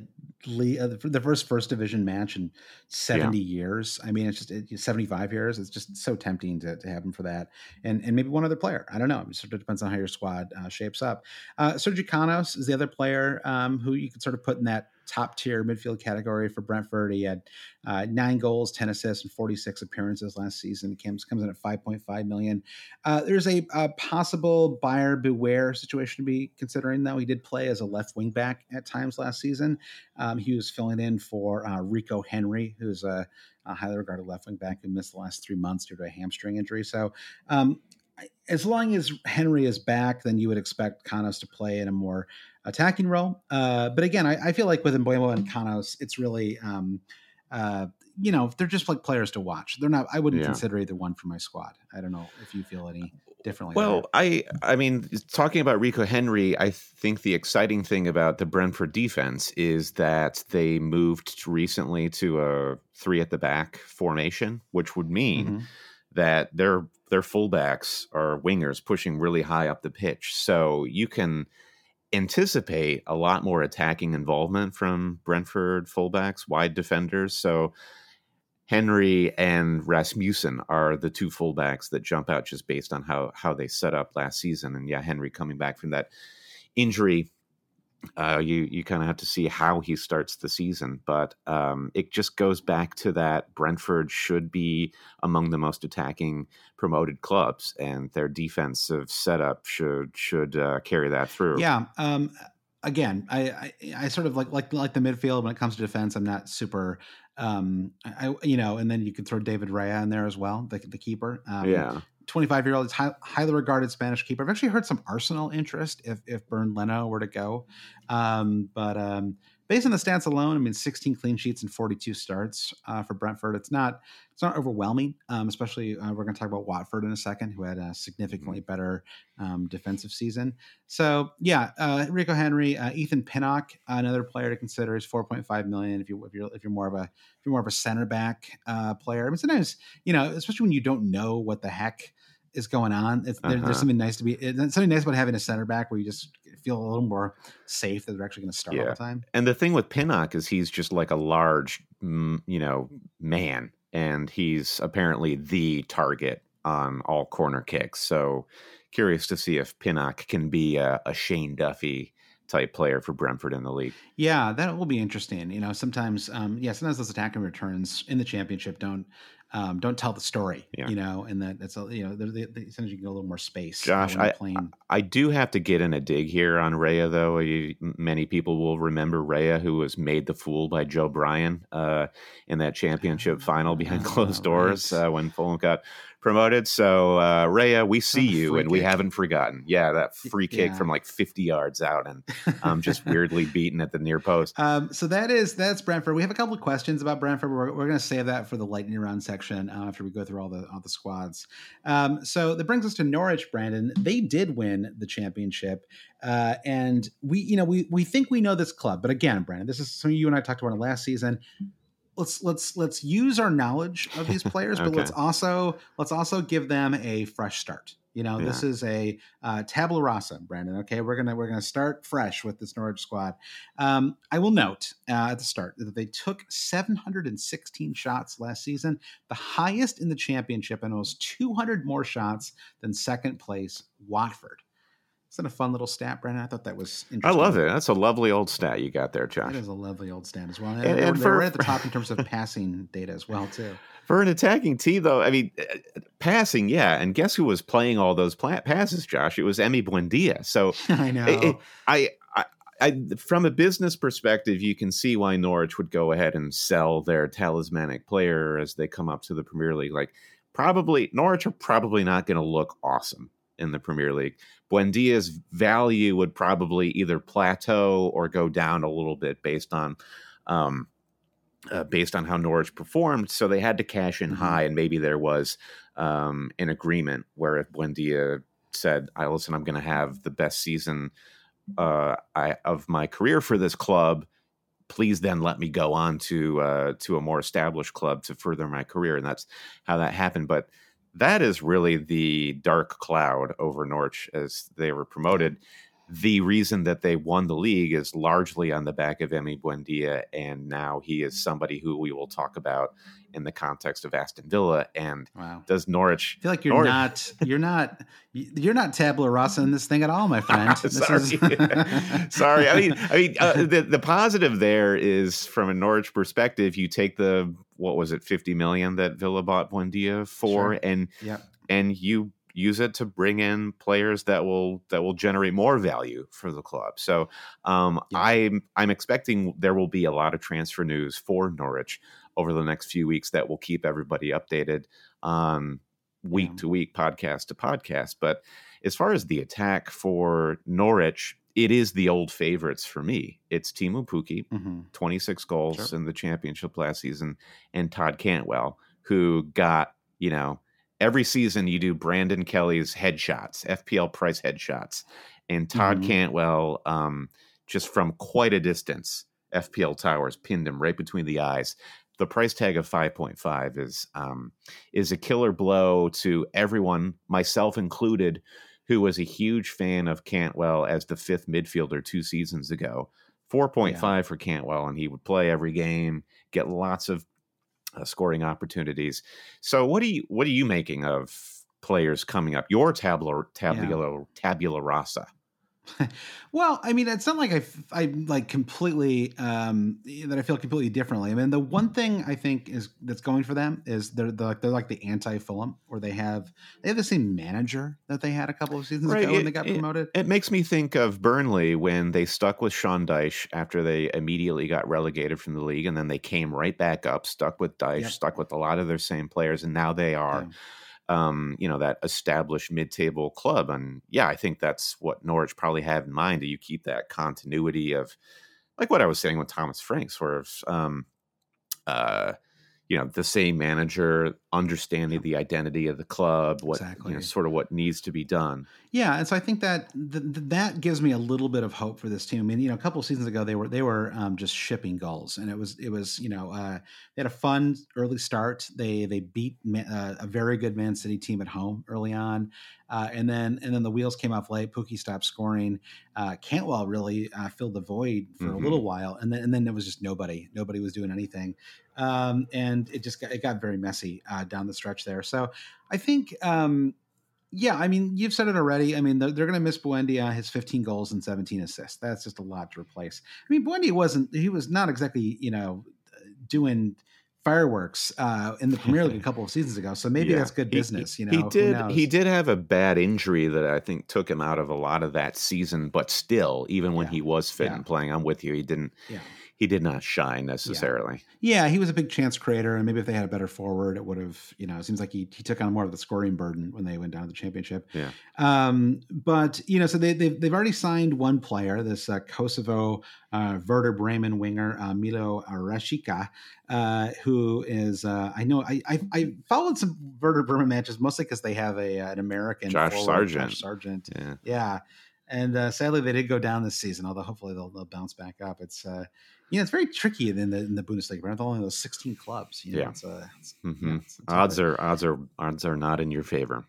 le- uh their first first division match in seventy years. I mean, it's just it, seventy five years. It's just so tempting to, to have him for that, and and maybe one other player. I don't know. It sort of depends on how your squad uh, shapes up. Uh, Sergio Canos is the other player um, who you could sort of put in that top tier midfield category for Brentford. He had uh, nine goals, ten assists, and forty six appearances last season. Comes comes in at five point five million. Uh, there's a, a possible buyer beware situation to be considering, though. He did play as a left wing back at times last season. Um, he was filling in for uh, Rico Henry, who's a, a highly regarded left wing back who missed the last three months due to a hamstring injury. So, um, as long as Henry is back, then you would expect Canos to play in a more attacking role. Uh, but again, I, I feel like with Mbeumo and Canos, it's really. Um, uh, you know, they're just like players to watch. They're not. I wouldn't Yeah. consider either one for my squad. I don't know if you feel any differently. Well, I I mean, talking about Rico Henry, I think the exciting thing about the Brentford defense is that they moved recently to a three at the back formation, which would mean Mhm. that their their fullbacks are wingers pushing really high up the pitch. So you can anticipate a lot more attacking involvement from Brentford fullbacks, wide defenders. So Henry and Rasmussen are the two fullbacks that jump out just based on how how they set up last season. And yeah, Henry coming back from that injury, uh, you you kind of have to see how he starts the season. But um, it just goes back to that Brentford should be among the most attacking promoted clubs, and their defensive setup should should uh, carry that through. Yeah. Um, again, I, I I sort of like like like the midfield when it comes to defense. I'm not super. Um, I you know, and then you could throw David Raya in there as well, the the keeper. Um, yeah. 25 year old, high, highly regarded Spanish keeper. I've actually heard some Arsenal interest if if Bernd Leno were to go. Um, but um, based on the stats alone, I mean, 16 clean sheets and 42 starts uh, for Brentford. It's not it's not overwhelming, um, especially uh, we're going to talk about Watford in a second, who had a significantly better um, defensive season. So yeah, uh, Rico Henry, uh, Ethan Pinnock, another player to consider is 4.5 million. If you if you're if you're more of a if you're more of a center back uh, player, I mean, sometimes you know, especially when you don't know what the heck is going on. There, Uh-huh. There's something nice to be. It's something nice about having a center back where you just feel a little more safe that they're actually going to start all the time. And the thing with Pinnock is he's just like a large, you know, man, and he's apparently the target on all corner kicks. So curious to see if Pinnock can be a, a Shane Duffy type player for Brentford in the league. Yeah, that will be interesting. You know, sometimes, um, yeah, sometimes those attacking returns in the championship don't um, don't tell the story. Yeah. You know, and that a you know, they, they, sometimes you can get a little more space. Josh, I- I do have to get in a dig here on Raya, though. You, many people will remember Raya, who was made the fool by Joe Bryan uh, in that championship final behind Ah, closed doors right. uh, when Fulham got promoted. So, uh, Raya, we see you, and we kick. haven't forgotten. Yeah, that free kick Yeah. from like 50 yards out and um, just weirdly beaten at the near post. Um, so that is that's Brentford. We have a couple of questions about Brentford. We're, we're going to save that for the lightning round section uh, after we go through all the all the squads. Um, so that brings us to Norwich. Brandon, they did win the championship, uh, and we you know we we think we know this club, but again, Brandon, this is something you and I talked about last season. Let's let's let's use our knowledge of these players, but let's also let's also give them a fresh start. You know, this is a uh, tabula rasa, Brandon. Okay, we're gonna we're gonna start fresh with this Norwich squad. Um, I will note uh, at the start that they took 716 shots last season, the highest in the championship, and it was 200 more shots than second place Watford. Isn't that a fun little stat, Brandon? I thought that was interesting. I love it. That's a lovely old stat you got there, Josh. That is a lovely old stat as well. And, And- they're, and they're for- right at the top in terms of passing data as well, too. For an attacking team, though, I mean, uh, passing, yeah. And guess who was playing all those passes, Josh? It was Emi Buendia. So I know. it- it- I, I, I, from a business perspective, you can see why Norwich would go ahead and sell their talismanic player as they come up to the Premier League. Like, probably Norwich are probably not going to look awesome in the Premier League. Buendia's value would probably either plateau or go down a little bit based on. Um, uh, based on how Norwich performed, so they had to cash in Mhm. high, and maybe there was um, an agreement where if Buendia said, "I listen, I'm going to have the best season uh, I, of my career for this club. Please then let me go on to uh, to a more established club to further my career, and that's how that happened. But that is really the dark cloud over Norwich as they were promoted. The reason that they won the league is largely on the back of Emi Buendia, and now he is somebody who we will talk about in the context of Aston Villa. And wow. does Norwich I feel like you're Norwich- not you're not you're not tabula rasa in this thing at all, my friend. Sorry, is- sorry. I mean, I mean, uh, the the positive there is from a Norwich perspective. You take the what was it, fifty million that Villa bought Buendia for, Sure. and Yep. and you use it to bring in players that will that will generate more value for the club. So um, Yeah. I'm I'm expecting there will be a lot of transfer news for Norwich over the next few weeks that will keep everybody updated on week Yeah. to week, podcast to podcast. But as far as the attack for Norwich, it is the old favorites for me. It's Teemu Pukki, Mhm. 26 goals Sure. in the championship last season, and Todd Cantwell, who got, you know, every season you do Brandon Kelly's headshots, FPL price headshots. And Todd Mhm. Cantwell, um, just from quite a distance, FPL Towers pinned him right between the eyes. The price tag of 5.5 is um, is a killer blow to everyone, myself included, who was a huge fan of Cantwell as the fifth midfielder two seasons ago. 4.5 for Cantwell, and he would play every game, get lots of uh, scoring opportunities. So, what are you what are you making of players coming up? Your tabula tabula tabula rasa. Well, I mean, it's not like I, I like completely um, that I feel completely differently. I mean, the one thing I think is that's going for them is they're they're like, they're like the anti Fulham, where they have they have the same manager that they had a couple of seasons Right, ago when they got it- promoted. It makes me think of Burnley when they stuck with Sean Dyche after they immediately got relegated from the league, and then they came right back up, stuck with Dyche, Yep. stuck with a lot of their same players, and now they are, um, you know, that established mid-table club. And yeah, I think that's what Norwich probably have in mind. Do you keep that continuity of, like what I was saying with Thomas Franks, where um, uh, you know the same manager understanding the identity of the club what Exactly. you know sort of what needs to be done Yeah, and so I think that th- th- that gives me a little bit of hope for this team. I mean, you know, a couple of seasons ago they were they were um, just shipping goals, and it was it was you know uh, they had a fun early start. They they beat uh, a very good Man City team at home early on, uh, and then and then the wheels came off late. Pukki stopped scoring. Uh, Cantwell really uh, filled the void for Mhm. a little while, and then and then it was just nobody. Nobody was doing anything, um, and it just got, it got very messy uh, down the stretch there. So I think. Um, yeah, I mean, you've said it already. I mean, they're, they're going to miss Buendia, his 15 goals and 17 assists. That's just a lot to replace. I mean, Buendia wasn't, he was not exactly, you know, doing fireworks uh, in the Premier League a couple of seasons ago. So maybe Yeah. that's good He- business, you know. he did he did have a bad injury that i think took him out of a lot of that season but still even when Yeah. he was fit Yeah. and playing i'm with you he didn't Yeah. He did not shine necessarily Yeah, he was a big chance creator, and maybe if they had a better forward, it would have. You know, it seems like he, he took on more of the scoring burden when they went down to the championship. Yeah. Um, but you know, so they they've, they've already signed one player, this uh, Kosovo uh, Werder Bremen winger uh, Milot Rashica, uh, who is uh, I know I, I I followed some Werder Bremen matches mostly because they have a uh, an American Josh forward, Sargent. Josh Sargent. yeah Yeah. And uh, sadly, they did go down this season. Although hopefully they'll, they'll bounce back up. It's uh, you know it's very tricky in the in the Bundesliga. With only those sixteen clubs. You know, Yeah. it's, uh, it's, hmm yeah, it's- it's odds are odds are odds are not in your favor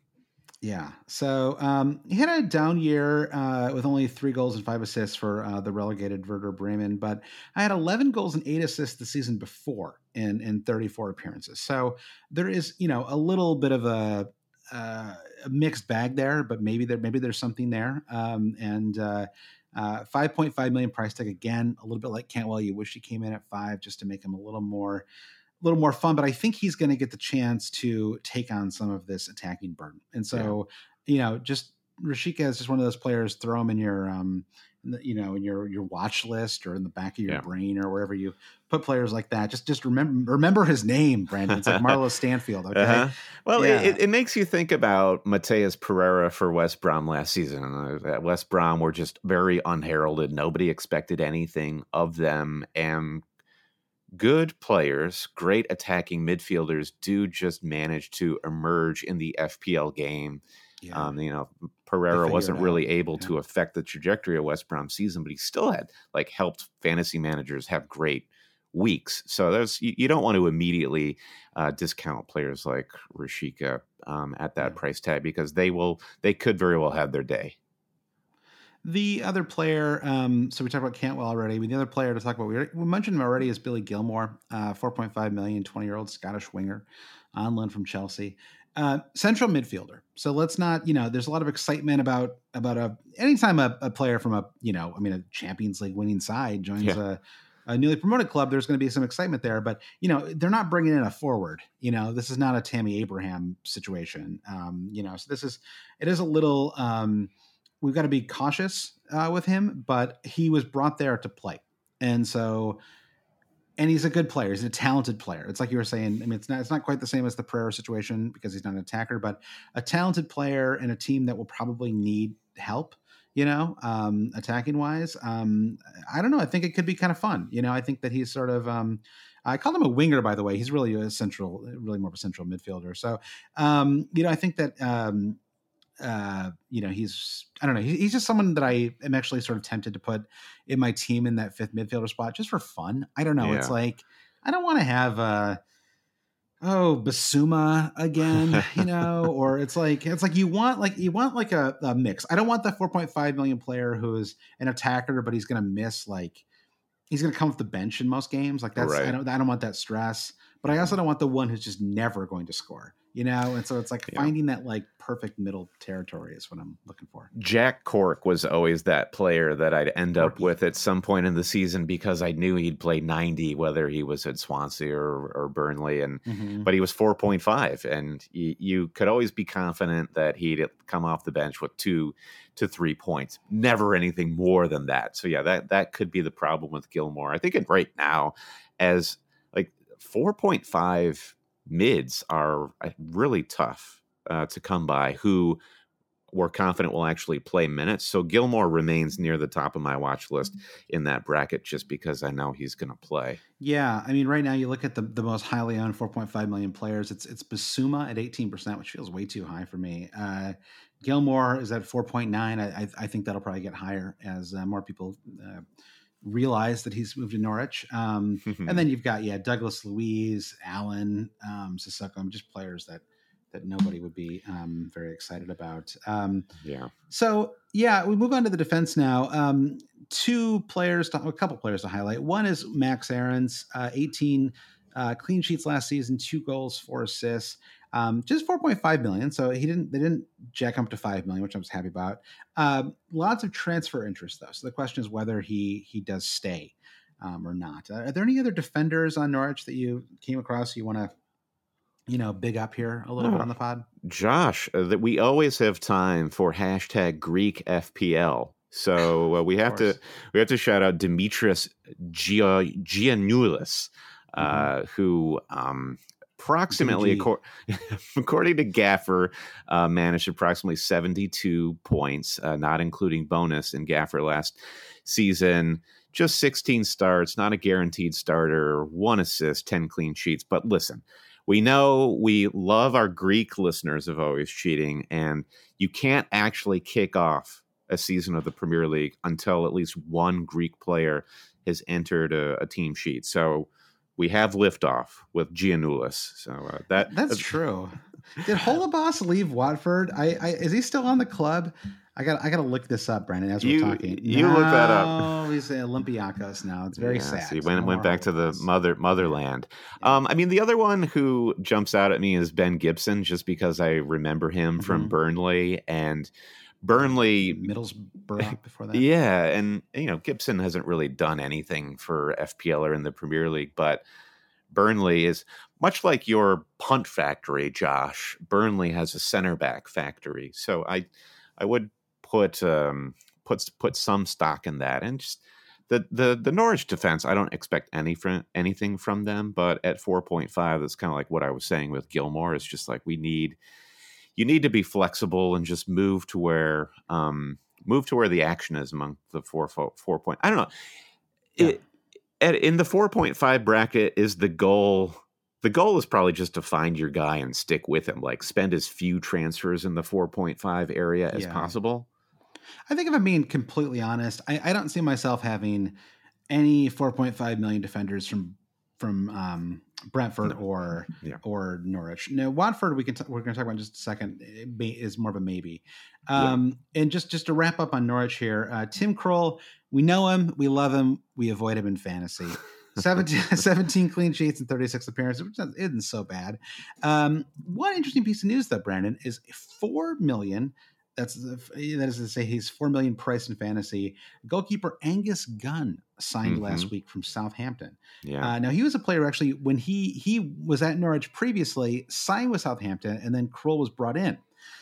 Yeah. So um, he had a down year uh, with only three goals and five assists for uh, the relegated Werder Bremen, but I had 11 goals and eight assists the season before in in 34 appearances. So there is you know a little bit of a, uh, a mixed bag there, but maybe there maybe there's something there. Um, and uh, uh, 5.5 million price tag again, a little bit like Cantwell. You wish he came in at five just to make him a little more a little more fun, but I think he's going to get the chance to take on some of this attacking burden. And so, you know, just Rashica is just one of those players. Throw him in your, um, you know, in your your watch list or in the back of your Yeah. brain or wherever you put players like that. Just just remember remember his name, Brandon. It's like Marlo Stanfield. Okay, Uh-huh. Well, Yeah. it, it makes you think about Matheus Pereira for West Brom last season. Uh, At West Brom were just very unheralded. Nobody expected anything of them. And good players, great attacking midfielders do just manage to emerge in the FPL game. yeah. Um, you know, Pereira wasn't really able Yeah. to affect the trajectory of West Brom season, but he still had like helped fantasy managers have great weeks. So there's you, you don't want to immediately uh, discount players like Rashica um, at that Yeah. price tag because they will they could very well have their day. The other player, um, so we talked about Cantwell already. The other player to talk about, we, already, we mentioned him already, is Billy Gilmour, uh, 4.5 million, 20 year old Scottish winger on loan from Chelsea. Uh, central midfielder. So let's not, you know, there's a lot of excitement about about a anytime a, a player from a, you know, I mean, a Champions League winning side joins Yeah. a, a newly promoted club. There's going to be some excitement there, but you know, they're not bringing in a forward. You know, this is not a Tammy Abraham situation. Um, you know, so this is it is a little. Um, we've got to be cautious uh, with him, but he was brought there to play, and so, and he's a good player. He's a talented player. It's like you were saying. I mean, it's not it's not quite the same as the Pereira situation because he's not an attacker, but a talented player in a team that will probably need help. You know, um, attacking wise, um, I don't know. I think it could be kind of fun. You know, I think that he's sort of. Um, I call him a winger, by the way. He's really a central, really more of a central midfielder. So, um, you know, I think that um, uh, you know, he's I don't know, he's just someone that I am actually sort of tempted to put in my team in that fifth midfielder spot just for fun. I don't know. It's like I don't want to have uh oh Bissouma again, you know, or it's like it's like you want like you want like a, a mix. I don't want the 4.5 million player who's an attacker, but he's gonna miss like he's gonna come off the bench in most games. Like that's I don't I don't want that stress. But I also don't want the one who's just never going to score. You know, and so it's like Yeah. finding that like perfect middle territory is what I'm looking for. Jack Cork was always that player that I'd end up with at some point in the season because I knew he'd play 90, whether he was at Swansea or, or Burnley. And Mm-hmm. but he was 4.5 and you, you could always be confident that he'd come off the bench with two to three points never anything more than that so yeah that that could be the problem with Gilmour i think it right now as like 4.5 mids are uh, really tough uh, to come by who we're confident will actually play minutes. So Gilmour remains near the top of my watch list in that bracket just because I know he's going to play. Yeah, I mean, right now you look at the, the most highly owned 4.5 million players. It's it's Bissouma at 18 percent, which feels way too high for me. Uh, Gilmour is at 4.9. I, I, think that'll probably get higher as uh, more people uh, realize that he's moved to Norwich. Um, and then you've got yeah Douglas Luiz, Allen, um, Sissoko, just players that that nobody would be um, very excited about. Um, yeah. So yeah, we move on to the defense now. Um, two players, to, a couple players to highlight. One is Max Aarons, uh, 18 uh, clean sheets last season, two goals, four assists. Um, just 4.5 million. So he didn't, they didn't jack up to 5 million, which I was happy about. Um, lots of transfer interest though. So the question is whether he, he does stay um, or not. Uh, are there any other defenders on Norwich that you came across you want to you know, big up here a little oh, bit on the pod? Josh, uh, that we always have time for hashtag Greek FPL. So uh, we have to we have to shout out Demetrius Gia, Giannoulis, uh, mm-hmm. who um, approximately, acor- according to Gaffer, uh, managed approximately 72 points, uh, not including bonus in Gaffer last season. Just 16 starts, not a guaranteed starter, one assist, 10 clean sheets. But listen, we know we love our Greek listeners of always cheating, and you can't actually kick off a season of the Premier League until at least one Greek player has entered a, a team sheet. So we have liftoff with Giannoulis. So uh, that that's, that's true. Did Holebas leave Watford? I, I, is he still on the club? I got I got to look this up, Brandon. As you, we're talking, you no, look that up. Oh, he's at Olympiacos now. It's very yeah, sad. He went went back to the mother motherland. Yeah. Um, I mean, the other one who jumps out at me is Ben Gibson, just because I remember him mm-hmm. from Burnley and Burnley Middlesbrough before that. Yeah, and you know Gibson hasn't really done anything for FPL or in the Premier League, but Burnley is much like your punt factory, Josh. Burnley has a center back factory, so I I would put um, put put some stock in that, and just the the the Norwich defense. I don't expect any from anything from them, but at four point five, that's kind of like what I was saying with Gilmour. It's just like we need you need to be flexible and just move to where um, move to where the action is among the four four point. I don't know. Yeah. It, at, in the four point five bracket, is the goal the goal is probably just to find your guy and stick with him like spend as few transfers in the 4.5 area as yeah. possible I think if I'm being completely honest, I, I don't see myself having any 4.5 million defenders from from um, Brentford no. or yeah. or Norwich. Now Watford, we can t- we're going to talk about in just a second. Is more of a maybe. Um, yeah. And just just to wrap up on Norwich here, uh, Tim Krul, we know him, we love him, we avoid him in fantasy. 17, 17 clean sheets and 36 appearances, which isn't so bad. Um, one interesting piece of news, though, Brandon, is 4 million that's that is to say he's four million price in fantasy. Goalkeeper Angus Gunn signed mm-hmm. last week from Southampton. Yeah. Uh, now he was a player actually when he he was at Norwich previously, signed with Southampton, and then Krul was brought in.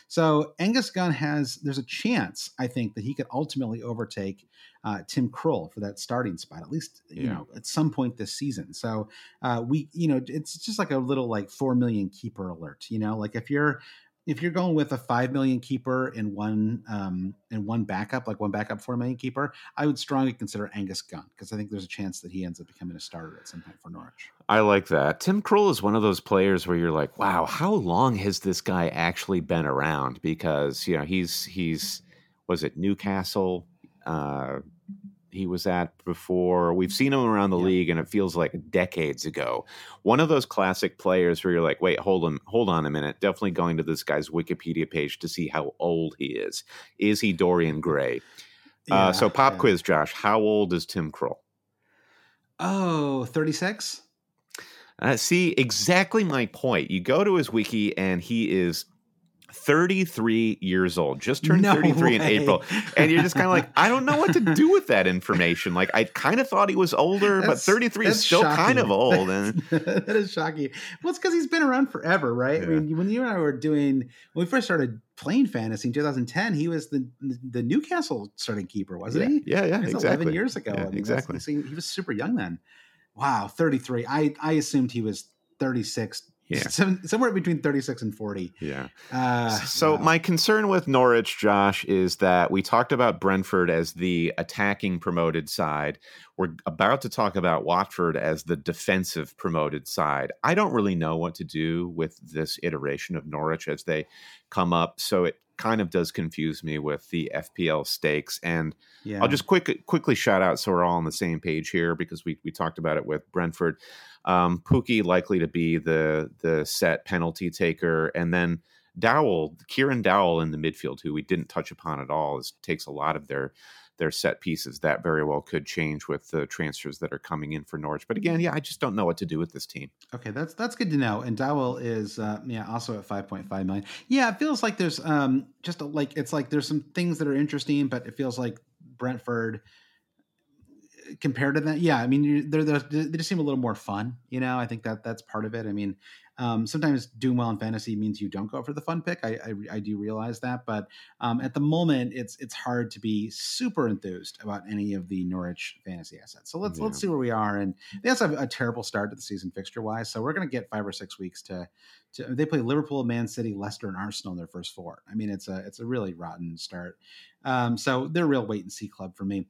So Angus Gunn has there's a chance I think that he could ultimately overtake uh, Tim Krul for that starting spot at least yeah. you know at some point this season. So uh, we you know it's just like a little like four million keeper alert. You know like if you're if you're going with a five million keeper and one um and one backup, like one backup four million keeper, I would strongly consider Angus Gunn because I think there's a chance that he ends up becoming a starter at some point for Norwich. I like that. Tim Krul is one of those players where you're like, wow, how long has this guy actually been around? Because you know he's he's was it Newcastle, uh, he was at before. We've seen him around the yeah. league, and it feels like decades ago. One of those classic players where you're like, wait, hold on, hold on a minute. Definitely going to this guy's Wikipedia page to see how old he is. Is he Dorian Gray? Uh, yeah, uh, so, pop yeah. quiz, Josh. How old is Tim Krul? Oh, 36? Uh, see, exactly my point. You go to his wiki, and he is 33 years old, just turned no 33 way. in April. And you're just kind of like, I don't know what to do with that information. Like, I kind of thought he was older, that's, but 33 is still shocking. kind of old. And that is shocking. Well, it's because he's been around forever, right? Yeah. I mean, when you and I were doing, when we first started playing fantasy in 2010, he was the the Newcastle starting keeper, wasn't yeah. he? Yeah, yeah, exactly. 11 years ago. Yeah, I mean, exactly. He was super young then. Wow, 33. I, I assumed he was 36 Yeah. Some, somewhere between 36 and 40. Yeah. Uh, so wow. my concern with Norwich, Josh, is that we talked about Brentford as the attacking promoted side. We're about to talk about Watford as the defensive promoted side. I don't really know what to do with this iteration of Norwich as they come up. So it kind of does confuse me with the FPL stakes. And yeah. I'll just quick quickly shout out so we're all on the same page here because we we talked about it with Brentford. Um, Pukki likely to be the the set penalty taker, and then Dowell, Kieran Dowell in the midfield, who we didn't touch upon at all, is takes a lot of their their set pieces. That very well could change with the transfers that are coming in for Norwich. But again, yeah, I just don't know what to do with this team. Okay, that's that's good to know. And Dowell is uh, yeah also at five point five million. Yeah, it feels like there's um just a, like it's like there's some things that are interesting, but it feels like Brentford compared to that, yeah, I mean, they're, they're, they just seem a little more fun. You know, I think that that's part of it. I mean, um, sometimes doing well in fantasy means you don't go for the fun pick. I, I, I do realize that, but um, at the moment, it's it's hard to be super enthused about any of the Norwich fantasy assets. So let's yeah. let's see where we are. And they also have a terrible start to the season fixture wise. So we're going to get five or six weeks to. To, they play Liverpool, Man City, Leicester, and Arsenal in their first four. I mean, it's a it's a really rotten start. Um, so they're a real wait and see club for me.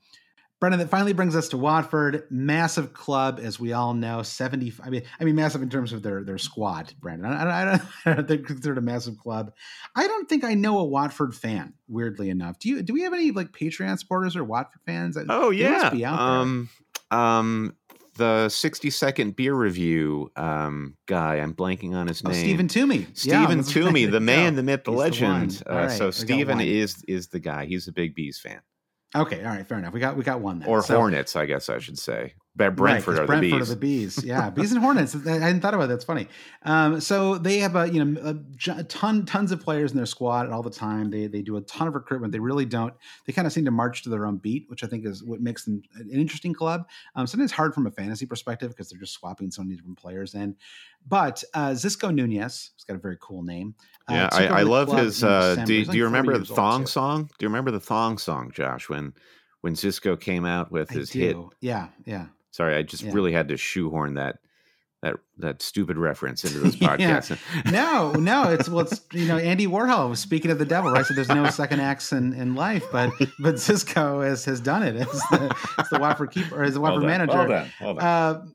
Brendan, that finally brings us to Watford. Massive club, as we all know. Seventy. I mean, I mean, massive in terms of their their squad. Brandon, I, I, I don't, I don't think considered a massive club. I don't think I know a Watford fan. Weirdly enough, do you? Do we have any like Patreon supporters or Watford fans? Oh yeah, be um, um, the 60 second beer review um, guy. I'm blanking on his oh, name. Stephen Toomey. Stephen yeah, Toomey, the man, the myth, the He's legend. The uh, right, so Stephen is is the guy. He's a big bees fan. Okay, all right, fair enough. We got we got one then. Or So- Hornets, I guess I should say. Brentford right, are Brentford the bees. are the bees. Yeah, bees and hornets. I hadn't thought about that. That's funny. Um, so they have a you know a, ton tons of players in their squad all the time. They they do a ton of recruitment. They really don't. They kind of seem to march to their own beat, which I think is what makes them an interesting club. Um, sometimes hard from a fantasy perspective because they're just swapping so many different players in. But uh, Xisco Nunez, he's got a very cool name. uh, yeah, I, I love his. Uh, do, He's do you remember the thong song? Do you remember the thong song, Josh? When when Cisco came out with his hit. Yeah, yeah. Sorry, I just Yeah. really had to shoehorn that that that stupid reference into this Yeah. podcast. no, no, it's well, it's you know Andy Warhol was speaking of the devil, right? So there's no second acts in, in life, but but Cisco has has done it. It's the, it's the Watford keeper, or as the Well manager. well done, well done. Uh,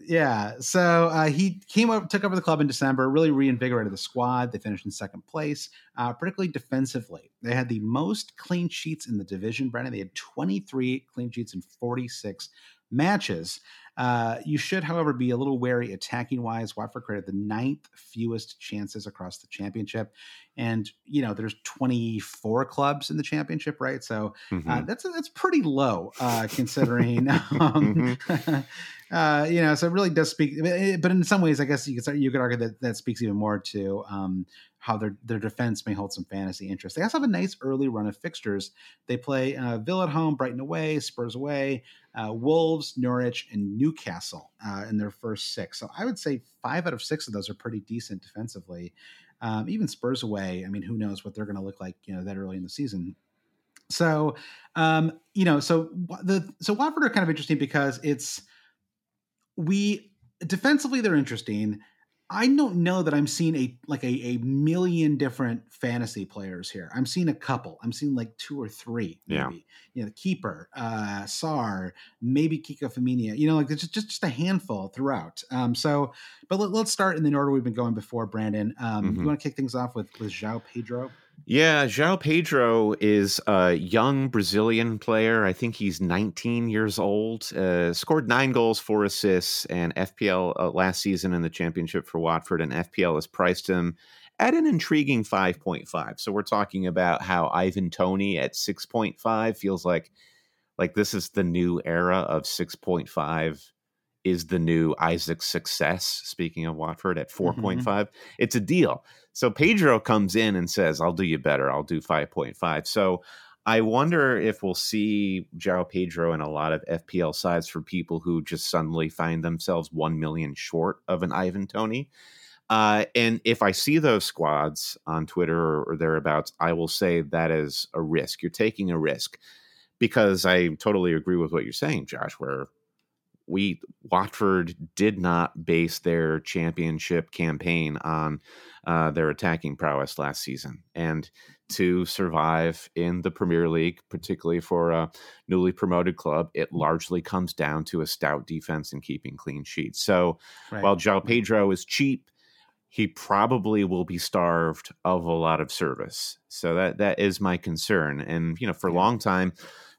yeah, so uh, he came up, took over the club in December, really reinvigorated the squad. They finished in second place, uh, particularly defensively. They had the most clean sheets in the division, Brandon. They had 23 clean sheets in 46 matches. Uh, you should, however, be a little wary attacking wise. Watford created the ninth fewest chances across the championship, and you know there's 24 clubs in the championship, right? So uh, Mhm. that's that's pretty low uh, considering. um, uh, you know, so it really does speak. But in some ways, I guess you could start, you could argue that that speaks even more to um, how their their defense may hold some fantasy interest. They also have a nice early run of fixtures. They play uh, Villa at home, Brighton away, Spurs away, uh, Wolves, Norwich, and Newcastle uh, in their first six. So I would say five out of six of those are pretty decent defensively. Um, even Spurs away. I mean, who knows what they're going to look like? You know, that early in the season. So, um, you know, so the so Watford are kind of interesting because it's we defensively they're interesting. I don't know that I'm seeing a like a, a million different fantasy players here. I'm seeing a couple. I'm seeing like two or three, maybe. Yeah. You know, the keeper, uh, Sarr, maybe Kiko Femenía. You know, like it's just just, just a handful throughout. Um, so, but let, us start in the order we've been going before, Brandon. Um, Mhm. You want to kick things off with with João Pedro? Yeah, João Pedro is a young Brazilian player. I think he's 19 years old. Uh, scored nine goals, four assists, and FPL uh, last season in the championship for Watford. And FPL has priced him at an intriguing 5.5. So we're talking about how Ivan Toney at 6.5 feels like like this is the new era of 6.5 is the new Isaac Success. Speaking of Watford at 4.5, it's a deal. So Pedro comes in and says, I'll do you better. I'll do 5.5. So I wonder if we'll see João Pedro in a lot of FPL sides for people who just suddenly find themselves 1 million short of an Ivan Toney. Uh, and if I see those squads on Twitter or, or thereabouts, I will say that is a risk. You're taking a risk because I totally agree with what you're saying, Josh, where we Watford did not base their championship campaign on uh, their attacking prowess last season, and to survive in the Premier League, particularly for a newly promoted club, it largely comes down to a stout defense and keeping clean sheets. So right. while João Pedro is cheap, he probably will be starved of a lot of service. So that that is my concern. And you know, for a long time,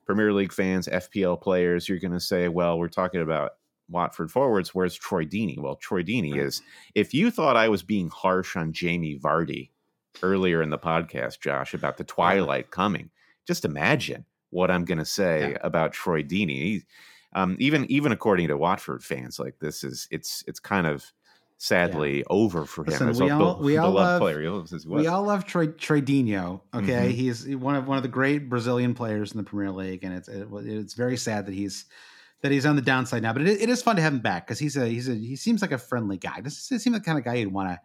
Premier League fans, FPL players, you're going to say, well, we're talking about Watford forwards. Where's Troy Deeney? Well, Troy Deeney is. If you thought I was being harsh on Jamie Vardy earlier in the podcast, Josh, about the twilight coming, just imagine what I'm going to say yeah. about Troy Deeney. Um, even even according to Watford fans, like this is it's it's kind of sadly yeah. over for him. Listen, we, all, we all love player. We all love Troy Troydinho. Okay, mm-hmm. he's one of one of the great Brazilian players in the Premier League, and it's it, it's very sad that he's that he's on the downside now. But it, it is fun to have him back because he's a he's a he seems like a friendly guy. This seems like the kind of guy you'd want to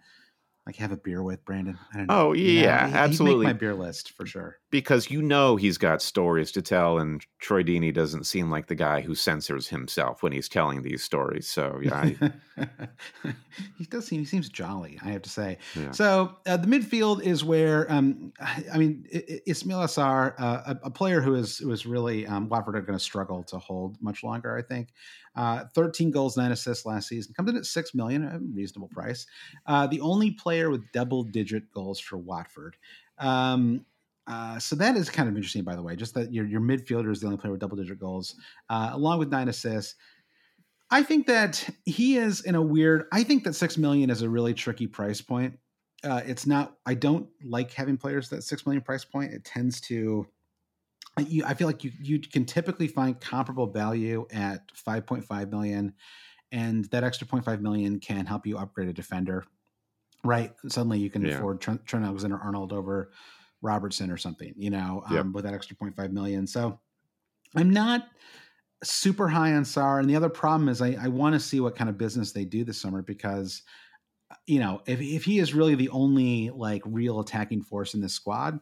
like have a beer with Brandon. I don't know. Oh yeah, you know, absolutely. my beer list for sure. Because you know he's got stories to tell, and Troy Deeney doesn't seem like the guy who censors himself when he's telling these stories. So yeah, I... he does seem he seems jolly. I have to say. Yeah. So uh, the midfield is where um, I mean Ismail Sarr, uh, a, a, player who is who is really um, Watford are going to struggle to hold much longer. I think. Uh, 13 goals, nine assists last season. Comes in at six million, a reasonable price. Uh, the only player with double-digit goals for Watford. Um, uh, so that is kind of interesting, by the way. Just that your your midfielder is the only player with double-digit goals, uh, along with nine assists. I think that he is in a weird. I think that six million is a really tricky price point. Uh, it's not. I don't like having players that six million price point. It tends to you, I feel like you you can typically find comparable value at 5.5 million, and that extra 0.5 million can help you upgrade a defender. Right, suddenly you can yeah. afford Trent, Trent Alexander Arnold over Robertson or something, you know, um, yep. with that extra 0.5 million. So I'm not super high on Sarr, and the other problem is I, I want to see what kind of business they do this summer because you know if if he is really the only like real attacking force in this squad,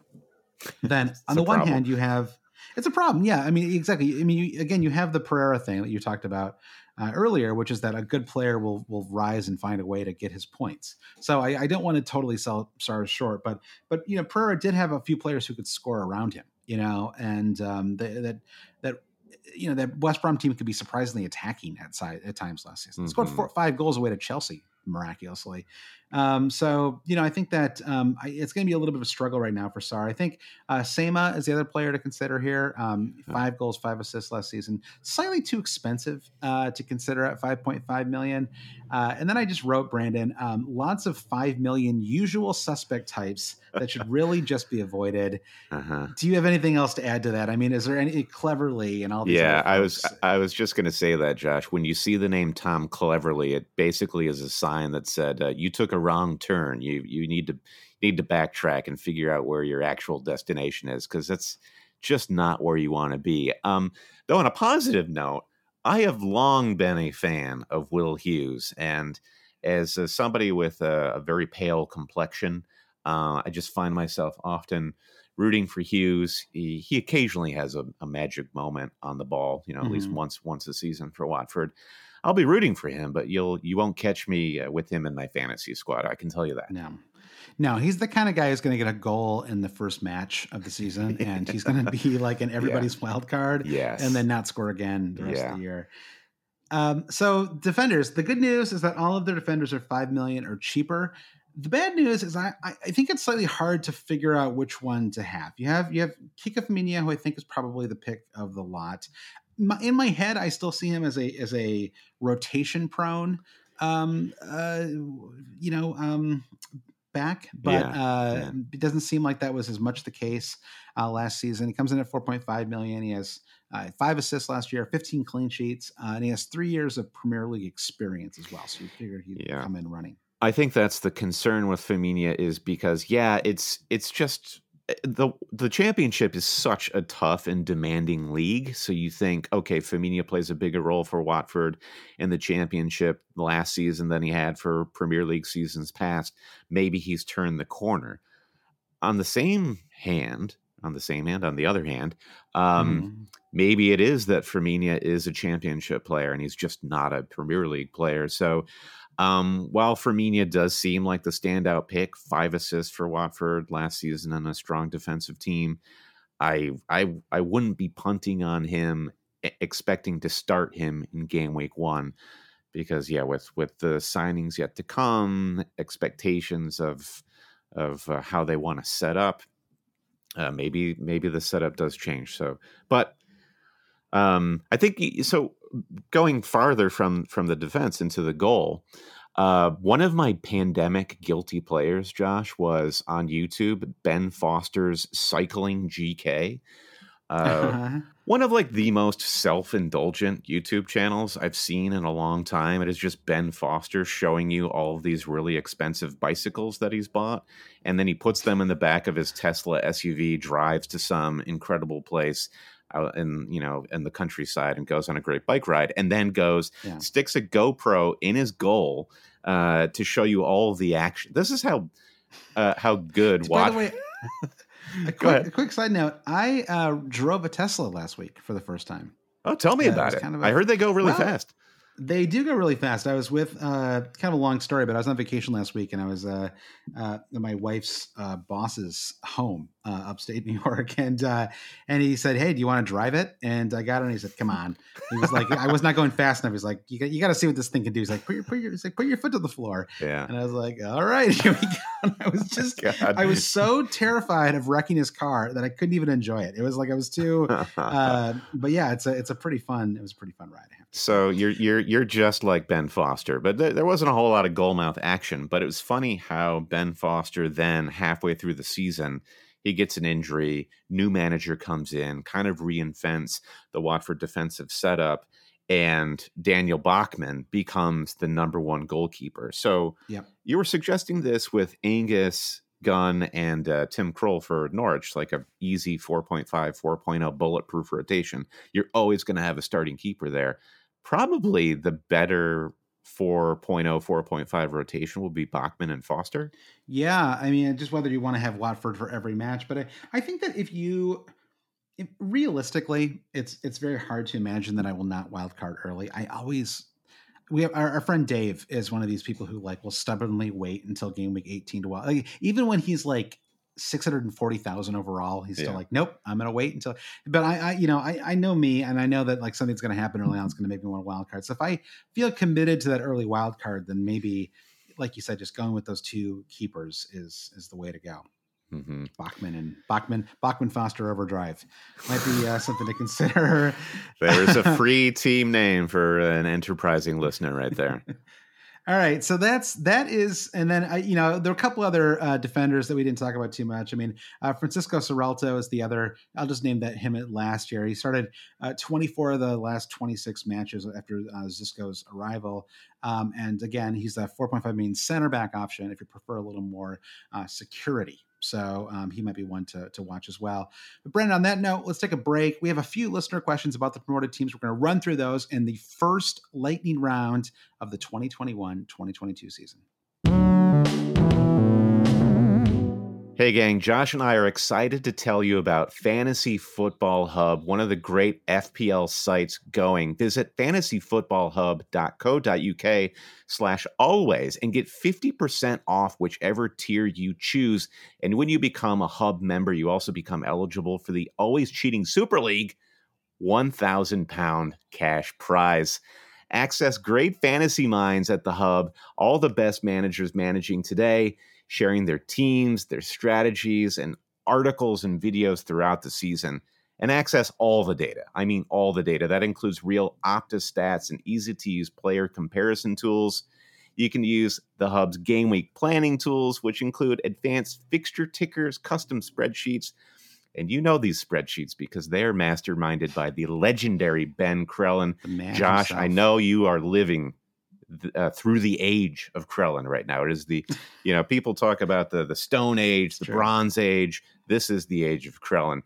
then on the one problem. hand you have it's a problem. Yeah, I mean, exactly. I mean, you, again, you have the Pereira thing that you talked about uh, earlier, which is that a good player will will rise and find a way to get his points. So I, I don't want to totally sell Sarr short, but but you know, Pereira did have a few players who could score around him. You know, and um, that that you know that West Brom team could be surprisingly attacking at side at times last season. Mm-hmm. Scored four, five goals away to Chelsea miraculously. Um, so you know, I think that um, I, it's going to be a little bit of a struggle right now for Sarr. I think uh, Sema is the other player to consider here. Um, five goals, five assists last season. Slightly too expensive uh, to consider at five point five million. Uh, and then I just wrote Brandon um, lots of five million usual suspect types that should really just be avoided. Uh-huh. Do you have anything else to add to that? I mean, is there any Cleverley and all these? Yeah, I was I was just going to say that, Josh. When you see the name Tom Cleverley, it basically is a sign that said uh, you took a wrong turn. You you need to need to backtrack and figure out where your actual destination is because that's just not where you want to be. Um, though, on a positive note, I have long been a fan of Will Hughes, and as uh, somebody with a, a, very pale complexion, uh, I just find myself often rooting for Hughes. He, he occasionally has a, a, magic moment on the ball, you know, mm-hmm. at least mm-hmm. once once a season for Watford. I'll be rooting for him, but you'll you won't catch me uh, with him in my fantasy squad. I can tell you that. No. No, he's the kind of guy who's going to get a goal in the first match of the season, and he's going to be like in everybody's yeah. wild card, yes. and then not score again the rest yeah. of the year. Um, so defenders, the good news is that all of their defenders are five million or cheaper. The bad news is I, I think it's slightly hard to figure out which one to have. You have you have Kiko Femenía, who I think is probably the pick of the lot. My, in my head, I still see him as a as a rotation prone um, uh, you know, um, back, but yeah, uh, yeah. it doesn't seem like that was as much the case uh, last season. He comes in at 4.5 million. He has uh, five assists last year, 15 clean sheets, uh, and he has three years of Premier League experience as well. So you figure he'd yeah. come in running. I think that's the concern with Femenía is because yeah, it's it's just the the championship is such a tough and demanding league. So you think, okay, Femenía plays a bigger role for Watford in the championship last season than he had for Premier League seasons past. Maybe he's turned the corner. On the same hand, on the same hand, on the other hand, um, mm. maybe it is that Femenía is a championship player and he's just not a Premier League player. So um, while Femenía does seem like the standout pick, five assists for Watford last season and a strong defensive team, I I I wouldn't be punting on him expecting to start him in game week one because yeah with with the signings yet to come expectations of of uh, how they want to set up uh, maybe maybe the setup does change. So but um i think so going farther from from the defense into the goal uh, one of my pandemic guilty players, Josh, was on YouTube, Ben Foster's Cycling GK. Uh, uh-huh. One of like the most self-indulgent YouTube channels I've seen in a long time. It is just Ben Foster showing you all of these really expensive bicycles that he's bought, and then he puts them in the back of his Tesla SUV, drives to some incredible place out in you know in the countryside, and goes on a great bike ride, and then goes yeah. sticks a GoPro in his goal uh, to show you all the action. This is how uh, how good. By the way. a, quick, a quick side note: I uh, drove a Tesla last week for the first time. Oh, tell me about it. Kind of a, I heard they go really well, fast. They do go really fast. I was with uh, kind of a long story, but I was on vacation last week, and I was uh, uh, my wife's uh, boss's home, uh, upstate New York, and uh, and he said, "Hey, do you want to drive it?" And I got it, and he said, "Come on." He was like, "I was not going fast enough." He's like, "You got you got to see what this thing can do." He's like, "Put your put your he's like, put your foot to the floor." Yeah. And I was like, "All right, here we go." And I was just God. I was so terrified of wrecking his car that I couldn't even enjoy it. It was like I was too. Uh, but yeah, it's a it's a pretty fun. It was a pretty fun ride. So you're you're you're just like Ben Foster, but th- there wasn't a whole lot of goalmouth action. But it was funny how Ben Foster then halfway through the season he gets an injury. New manager comes in, kind of reinvents the Watford defensive setup, and Daniel Bachmann becomes the number one goalkeeper. So yep. you were suggesting this with Angus Gunn and uh, Tim Krul for Norwich, like a easy 4.5, 4.0 bulletproof rotation. You're always going to have a starting keeper there. Probably the better 4.0, 4.5 rotation will be Bachmann and Foster. Yeah, I mean, just whether you want to have Watford for every match, but I, I think that if you if, realistically, it's it's very hard to imagine that I will not wild card early. I always we have our, our, friend Dave is one of these people who like will stubbornly wait until game week 18 to wild. Like, even when he's like 640,000 overall. He's still yeah. like, nope, I'm going to wait until, but I, I, you know, I, I know me and I know that like something's going to happen early on. It's going to make me want a wild card. So if I feel committed to that early wild card, then maybe, like you said, just going with those two keepers is, is the way to go. Mm-hmm. Bachmann and Bachman Bachman Foster Overdrive might be uh, something to consider. There's a free team name for an enterprising listener right there. All right, so that's that is, and then I, you know, there are a couple other uh, defenders that we didn't talk about too much. I mean, uh, Francisco Sierralta is the other. I'll just name that him at last year. He started uh, 24 of the last 26 matches after uh, Xisco's arrival, um, and again, he's a 4.5 mean center back option if you prefer a little more uh, security. So um, he might be one to, to watch as well. But Brendan, on that note, let's take a break. We have a few listener questions about the promoted teams. We're going to run through those in the first lightning round of the 2021 2022 season. Hey, gang, Josh and I are excited to tell you about Fantasy Football Hub, one of the great FPL sites going. Visit fantasyfootballhub.co.uk slash always and get 50% off whichever tier you choose. And when you become a Hub member, you also become eligible for the Always Cheating Super League 1,000 pound cash prize. Access great fantasy minds at the Hub, all the best managers managing today sharing their teams, their strategies, and articles and videos throughout the season and access all the data. I mean, all the data. That includes real Opta stats and easy to use player comparison tools. You can use the Hub's game week planning tools, which include advanced fixture tickers, custom spreadsheets. And you know these spreadsheets because they are masterminded by the legendary Ben Crellin. Josh, himself. I know you are living uh, through the age of Crellin right now. It is the, you know, people talk about the the Stone Age, the sure. Bronze Age. This is the age of Crellin.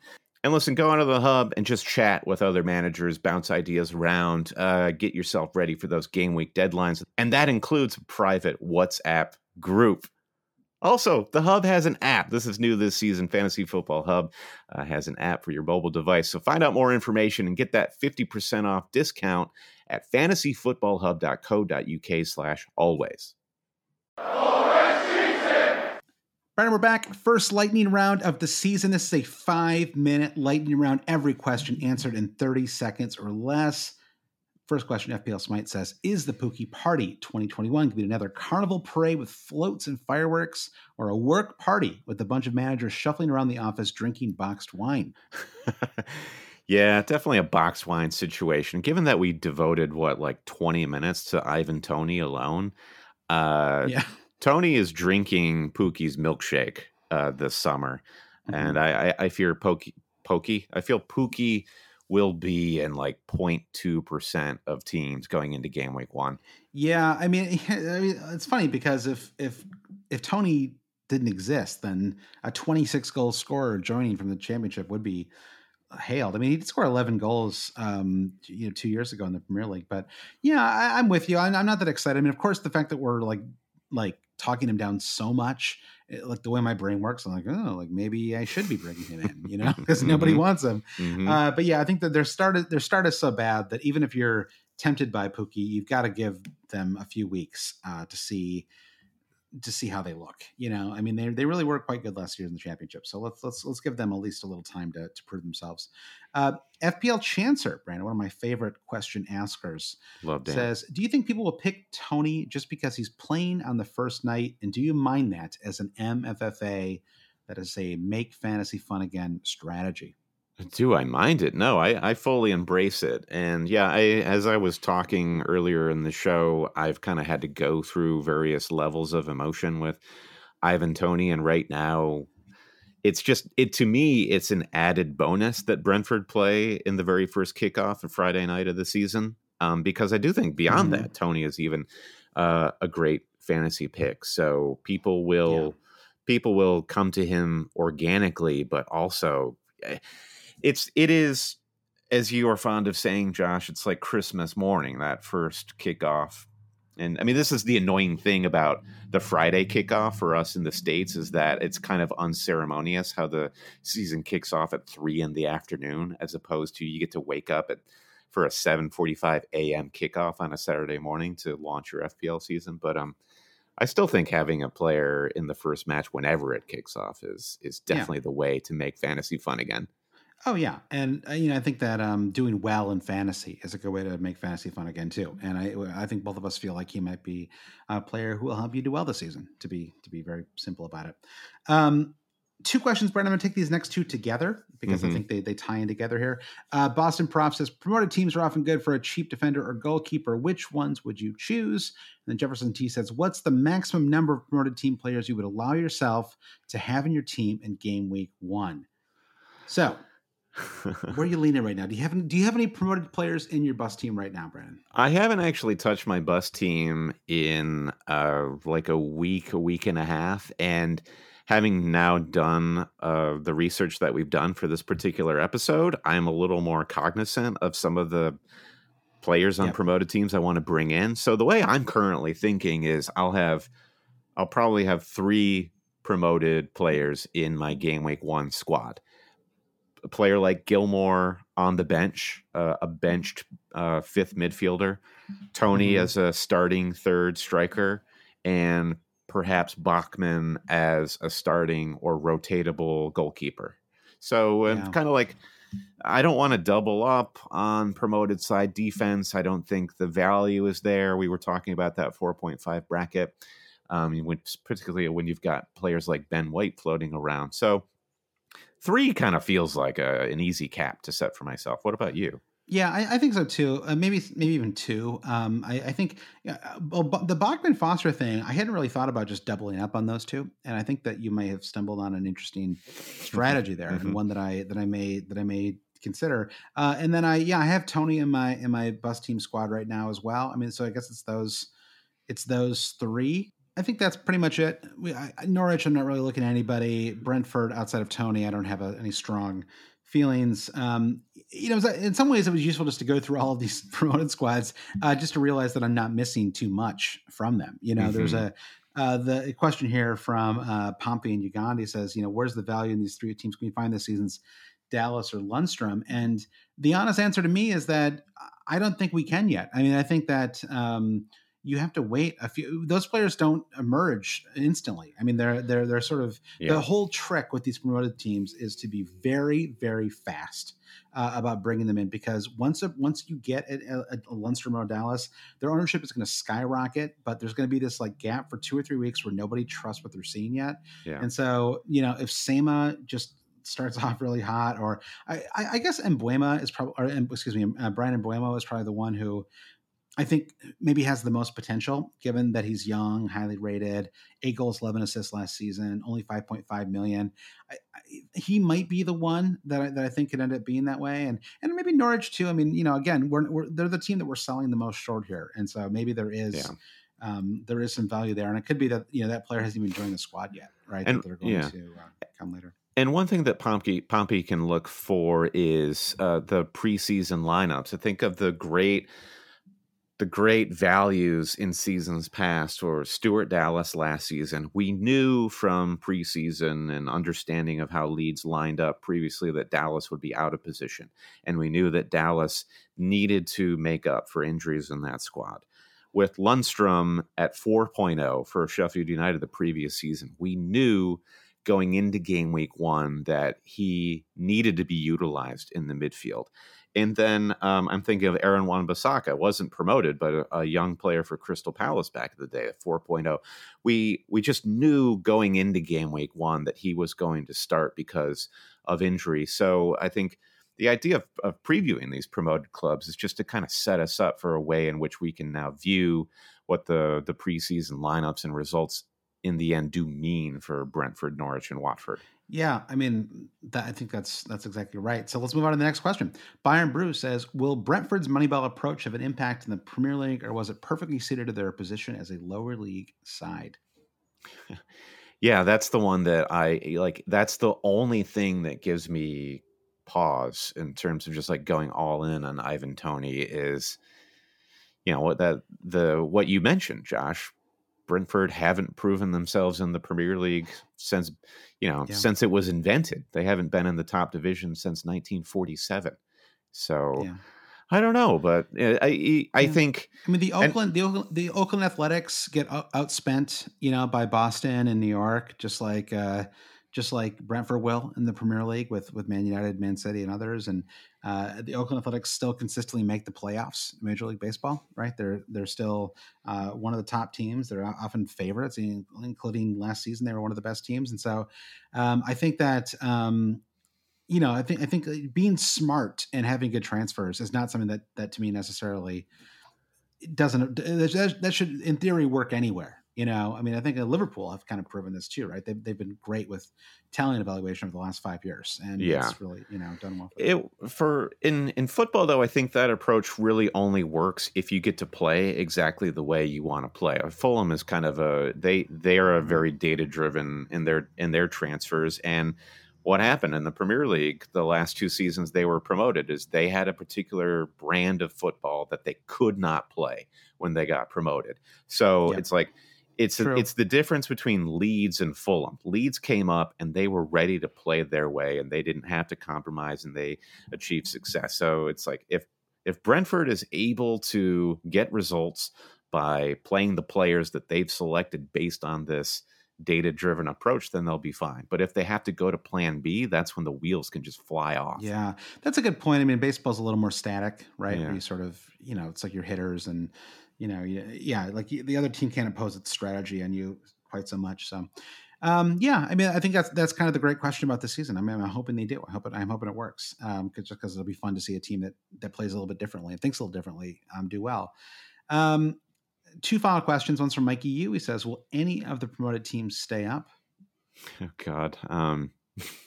And listen, go onto the hub and just chat with other managers, bounce ideas around, uh, get yourself ready for those game week deadlines. And that includes a private WhatsApp group. Also, the Hub has an app. This is new this season. Fantasy Football Hub uh, has an app for your mobile device. So find out more information and get that 50% off discount at fantasyfootballhub.co.uk slash always. Brandon, we're back. First lightning round of the season. This is a five minute lightning round. Every question answered in 30 seconds or less. First question FPL Smite says Is the Pukki Party 2021 going to be another carnival parade with floats and fireworks or a work party with a bunch of managers shuffling around the office drinking boxed wine? yeah, definitely a boxed wine situation. Given that we devoted, what, like 20 minutes to Ivan Toney alone? Uh, yeah Toney is drinking Pukki's milkshake uh, this summer, mm-hmm. and I, I, I fear Pukki, Pukki. I feel Pukki will be in like 0.2 percent of teams going into game week one. Yeah, I mean, it's funny because if if if Toney didn't exist, then a 26 goal scorer joining from the championship would be hailed. I mean, he did score 11 goals, um, you know, two years ago in the Premier League. But yeah, I, am with you. I'm, I'm, not that excited. I mean, of course, the fact that we're like like talking him down so much it, eh, like the way my brain works i'm like oh like maybe i should be bringing him in you know because mm-hmm. nobody wants him mm-hmm. uh, but yeah i think that their start their start is so bad that even if you're tempted by Pukki you've got to give them a few weeks uh, to see to see how they look. You know, I mean, they they really were quite good last year in the championship. So let's let's let's give them at least a little time to to prove themselves. Uh, FPL Chancer, Brandon, one of my favorite question askers, Love Dan. says, "Do you think people will pick Toney just because he's playing on the first night, and do you mind that as an MFFA that is a make fantasy fun again strategy?" Do I mind it? No, I, I fully embrace it. And yeah, I, as I was talking earlier in the show, I've kind of had to go through various levels of emotion with Ivan Toney. And right now, it's just, it to me, it's an added bonus that Brentford play in the very first kickoff of Friday night of the season. Um, because I do think beyond mm-hmm. that, Toney is even uh, a great fantasy pick. So people will. Yeah. People will come to him organically, but also eh, it's it is as you are fond of saying, Josh. It's like Christmas morning that first kickoff. And I mean, this is the annoying thing about the Friday kickoff for us in the States is that it's kind of unceremonious how the season kicks off at three in the afternoon, as opposed to you get to wake up at for a 7:45 a.m. kickoff on a Saturday morning to launch your FPL season. But um, I still think having a player in the first match whenever it kicks off is is definitely yeah. the way to make fantasy fun again. Oh yeah, and uh, you know I think that um, doing well in fantasy is a good way to make fantasy fun again too. And I I think both of us feel like he might be a player who will help you do well this season. To be to be very simple about it. Um, two questions, Brent. I'm going to take these next two together because mm-hmm. I think they, they tie in together here. Uh, Boston Prof says promoted teams are often good for a cheap defender or goalkeeper. Which ones would you choose? And then Jefferson T says, What's the maximum number of promoted team players you would allow yourself to have in your team in game week one? So where are you leaning right now? Do you have do you have any promoted players in your bus team right now, Brandon? I haven't actually touched my bus team in uh, like a week, a week and a half, and having now done uh, the research that we've done for this particular episode, I'm a little more cognizant of some of the players on yep. promoted teams I want to bring in. So the way I'm currently thinking is I'll have I'll probably have three promoted players in my game week one squad a player like Gilmour on the bench, uh, a benched uh, fifth midfielder, Toney mm-hmm. as a starting third striker, and perhaps Bachmann as a starting or rotatable goalkeeper. So yeah. kind of like I don't want to double up on promoted side defense. I don't think the value is there. We were talking about that 4.5 bracket, um, when, particularly when you've got players like Ben White floating around. So three kind of feels like a, an easy cap to set for myself. What about you? Yeah, I, I think so too. Uh, maybe maybe even two. Um, I, I, think uh, the Bachmann Foster thing. I hadn't really thought about just doubling up on those two, and I think that you may have stumbled on an interesting strategy there, mm-hmm. and one that I that I may that I may consider. Uh, and then I yeah I have Toney in my in my bus team squad right now as well. I mean, so I guess it's those it's those three. I think that's pretty much it. We, I, Norwich, I'm not really looking at anybody. Brentford, outside of Toney, I don't have a, any strong feelings. Um, you know, in some ways, it was useful just to go through all of these promoted squads, uh, just to realize that I'm not missing too much from them. You know, mm-hmm. there's a Uh, the question here from uh, Pompey and Uganda says, you know, where's the value in these three teams? Can we find this season's Dallas or Lundstram? And the honest answer to me is that I don't think we can yet. I mean, I think that um, you have to wait a few. Those players don't emerge instantly. I mean, they're they're they're sort of yeah. the whole trick with these promoted teams is to be very very fast uh, about bringing them in because once a, once you get a, a, a Lundstram or Dallas, their ownership is going to skyrocket. But there's going to be this like gap for two or three weeks where nobody trusts what they're seeing yet. Yeah. And so you know, if Sema just starts off really hot, or I, I, I guess Mbeumo is probably, or excuse me, uh, Bryan Mbeumo is probably the one who I think maybe has the most potential, given that he's young, highly rated, eight goals, eleven assists last season, only five point five million. I, I, he might be the one that I, that I think could end up being that way, and and maybe Norwich too. I mean, you know, again, we're, we're they're the team that we're selling the most short here, and so maybe there is. Yeah. Um, there is some value there, and it could be that you know that player hasn't even joined the squad yet, right? And, that they're going yeah. to uh, come later. And one thing that Pompey, Pompey can look for is uh, the preseason lineups. I think of the great the great values in seasons past or Stuart Dallas last season. We knew from preseason and understanding of how Leeds lined up previously that Dallas would be out of position. And we knew that Dallas needed to make up for injuries in that squad. With Lundstram at 4.0 for Sheffield United the previous season, we knew going into game week one that he needed to be utilized in the midfield. And then um, I'm thinking of Aaron Wan-Bissaka, wasn't promoted, but a, a, young player for Crystal Palace back in the day at 4.0. We we just knew going into game week one that he was going to start because of injury. So I think the idea of, of previewing these promoted clubs is just to kind of set us up for a way in which we can now view what the the preseason lineups and results in the end do mean for Brentford, Norwich, and Watford. Yeah, I mean, that, I think that's that's exactly right. So let's move on to the next question. Byron Bruce says, "Will Brentford's Moneyball approach have an impact in the Premier League, or was it perfectly suited to their position as a lower league side?" yeah, that's the one that I like. That's the only thing that gives me pause in terms of just like going all in on Ivan Toney is, you know, what that the what you mentioned, Josh. Brentford haven't proven themselves in the Premier League since you know, yeah. since it was invented. They haven't been in the top division since 1947. So yeah. I don't know, but uh, I I, yeah. think I mean the Oakland and, the Oakland, the Oakland Athletics get outspent, you know, by Boston and New York, just like uh, just like Brentford will in the Premier League with with Man United, Man City, and others. And uh, the Oakland Athletics still consistently make the playoffs in Major League Baseball. Right? They're they're still uh, one of the top teams. They're often favorites, including last season. They were one of the best teams. And so um, I think that. Um, you know, I think I think being smart and having good transfers is not something that that to me necessarily doesn't that should in theory work anywhere you know, I mean, I think Liverpool have kind of proven this too, right? They've, they've been great with talent evaluation over the last five years, and yeah. it's really you know done well. For, it, for in in football though, I think that approach really only works if you get to play exactly the way you want to play. Fulham is kind of a they they are a mm-hmm. very data driven in their in their transfers and what happened in the Premier League the last two seasons they were promoted is they had a particular brand of football that they could not play when they got promoted. So it's like it's a, it's the difference between Leeds and Fulham. Leeds came up and they were ready to play their way and they didn't have to compromise and they achieved success. So it's like if if Brentford is able to get results by playing the players that they've selected based on this data driven approach, then they'll be fine. But if they have to go to plan B, that's when the wheels can just fly off. Yeah, that's a good point. I mean, baseball's a little more static, right? Yeah. Where you sort of, you know, it's like your hitters and you know, yeah, like the other team can't impose its strategy on you quite so much. So, um, yeah, I mean, I think that's that's kind of the great question about the season. I mean, I'm hoping they do. I hope it, I'm hoping it works. Um, cause, just because it'll be fun to see a team that that plays a little bit differently and thinks a little differently um, do well. Um, two final questions. One's from Mikey Yu. He says, "Will any of the promoted teams stay up?" Oh God. Um,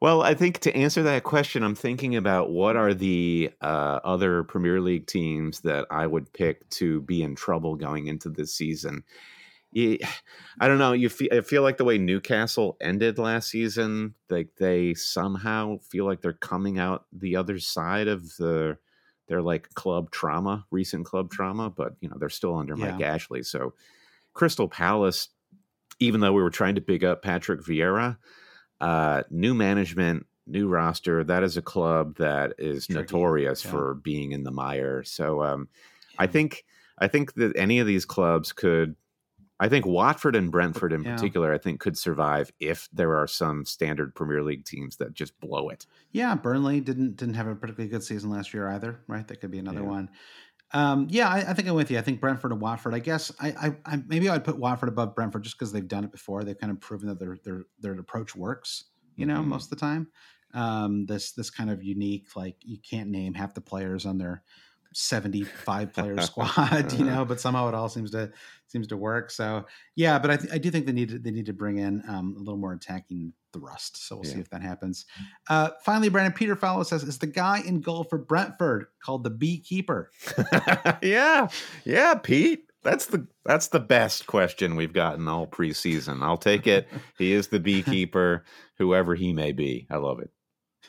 well, I think to answer that question, I'm thinking about what are the uh, other Premier League teams that I would pick to be in trouble going into this season. I don't know. You feel, I feel like the way Newcastle ended last season, like they somehow feel like they're coming out the other side of the their like club trauma, recent club trauma, but you know they're still under yeah. Mike Ashley, so Crystal Palace, even though we were trying to big up Patrick Vieira, uh, new management, new roster. That is a club that is Tricky. notorious yeah. for being in the mire. So um, I think I think that any of these clubs could. I think Watford and Brentford in yeah. particular, I think could survive if there are some standard Premier League teams that just blow it. Yeah, Burnley didn't didn't have a particularly good season last year either, right? That could be another yeah. one. Um, yeah, I, I, think I'm with you. I think Brentford and Watford. I guess I, I, I maybe I'd put Watford above Brentford just because they've done it before. They've kind of proven that their their their approach works. You know, mm-hmm. most of the time. Um, this this kind of unique, like you can't name half the players on their 75 player squad, you know, but somehow it all seems to seems to work. So yeah, but I, th- I do think they need to, they need to bring in um, a little more attacking thrust. So we'll yeah. see if that happens. Uh, finally, Brandon Peter Fallow says, "Is the guy in goal for Brentford called the Beekeeper?" yeah, yeah, Pete. That's the that's the best question we've gotten all preseason. I'll take it. he is the beekeeper, whoever he may be. I love it.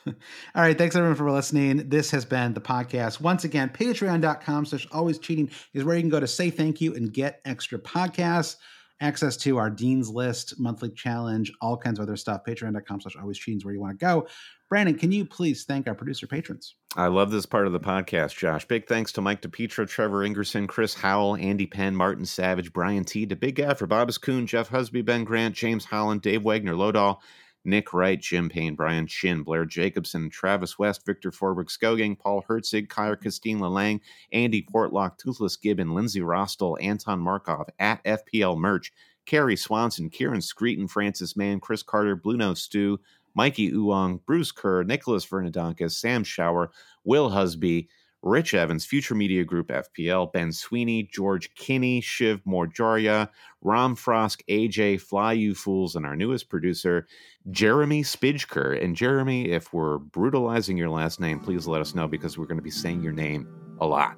All right. Thanks everyone for listening. This has been the podcast. Once again, patreon.com slash always cheating is where you can go to say thank you and get extra podcasts, access to our Dean's List monthly challenge, all kinds of other stuff. Patreon.com slash always cheating is where you want to go. Brandon, can you please thank our producer patrons? I love this part of the podcast, Josh. Big thanks to Mike DePietro, Trevor Ingerson, Chris Howell, Andy Penn, Martin Savage, Brian T. To Big Guy for Bobas Coon, Jeff Husby, Ben Grant, James Holland, Dave Wagner, Lodahl, Nick Wright, Jim Payne, Brian Shin, Blair Jacobson, Travis West, Victor Forberg Skoging, Paul Herzig, Kyer Christine Lalang, Andy Portlock, Toothless Gibbon, Lindsay Rostel, Anton Markov, at FPL Merch, Carrie Swanson, Kieran Screeton, Francis Mann, Chris Carter, Blue Nose Stew, Mikey Uong, Bruce Kerr, Nicholas Vernadonkis, Sam Shower, Will Husby, Rich Evans, Future Media Group FPL, Ben Sweeney, George Kinney, Shiv Morjaria, Ram Frosk, AJ, Fly You Fools, and our newest producer, Jeremy Spidger. And Jeremy, if we're brutalizing your last name, please let us know because we're going to be saying your name a lot.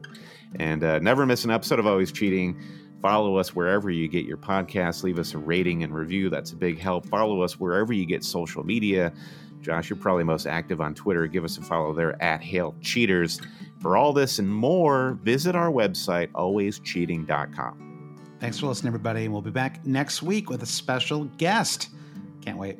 And uh, never miss an episode of Always Cheating. Follow us wherever you get your podcasts. Leave us a rating and review. That's a big help. Follow us wherever you get social media. Josh, you're probably most active on Twitter. Give us a follow there at Hail Cheaters. For all this and more, visit our website, alwayscheating.com. Thanks for listening, everybody. And we'll be back next week with a special guest. Can't wait.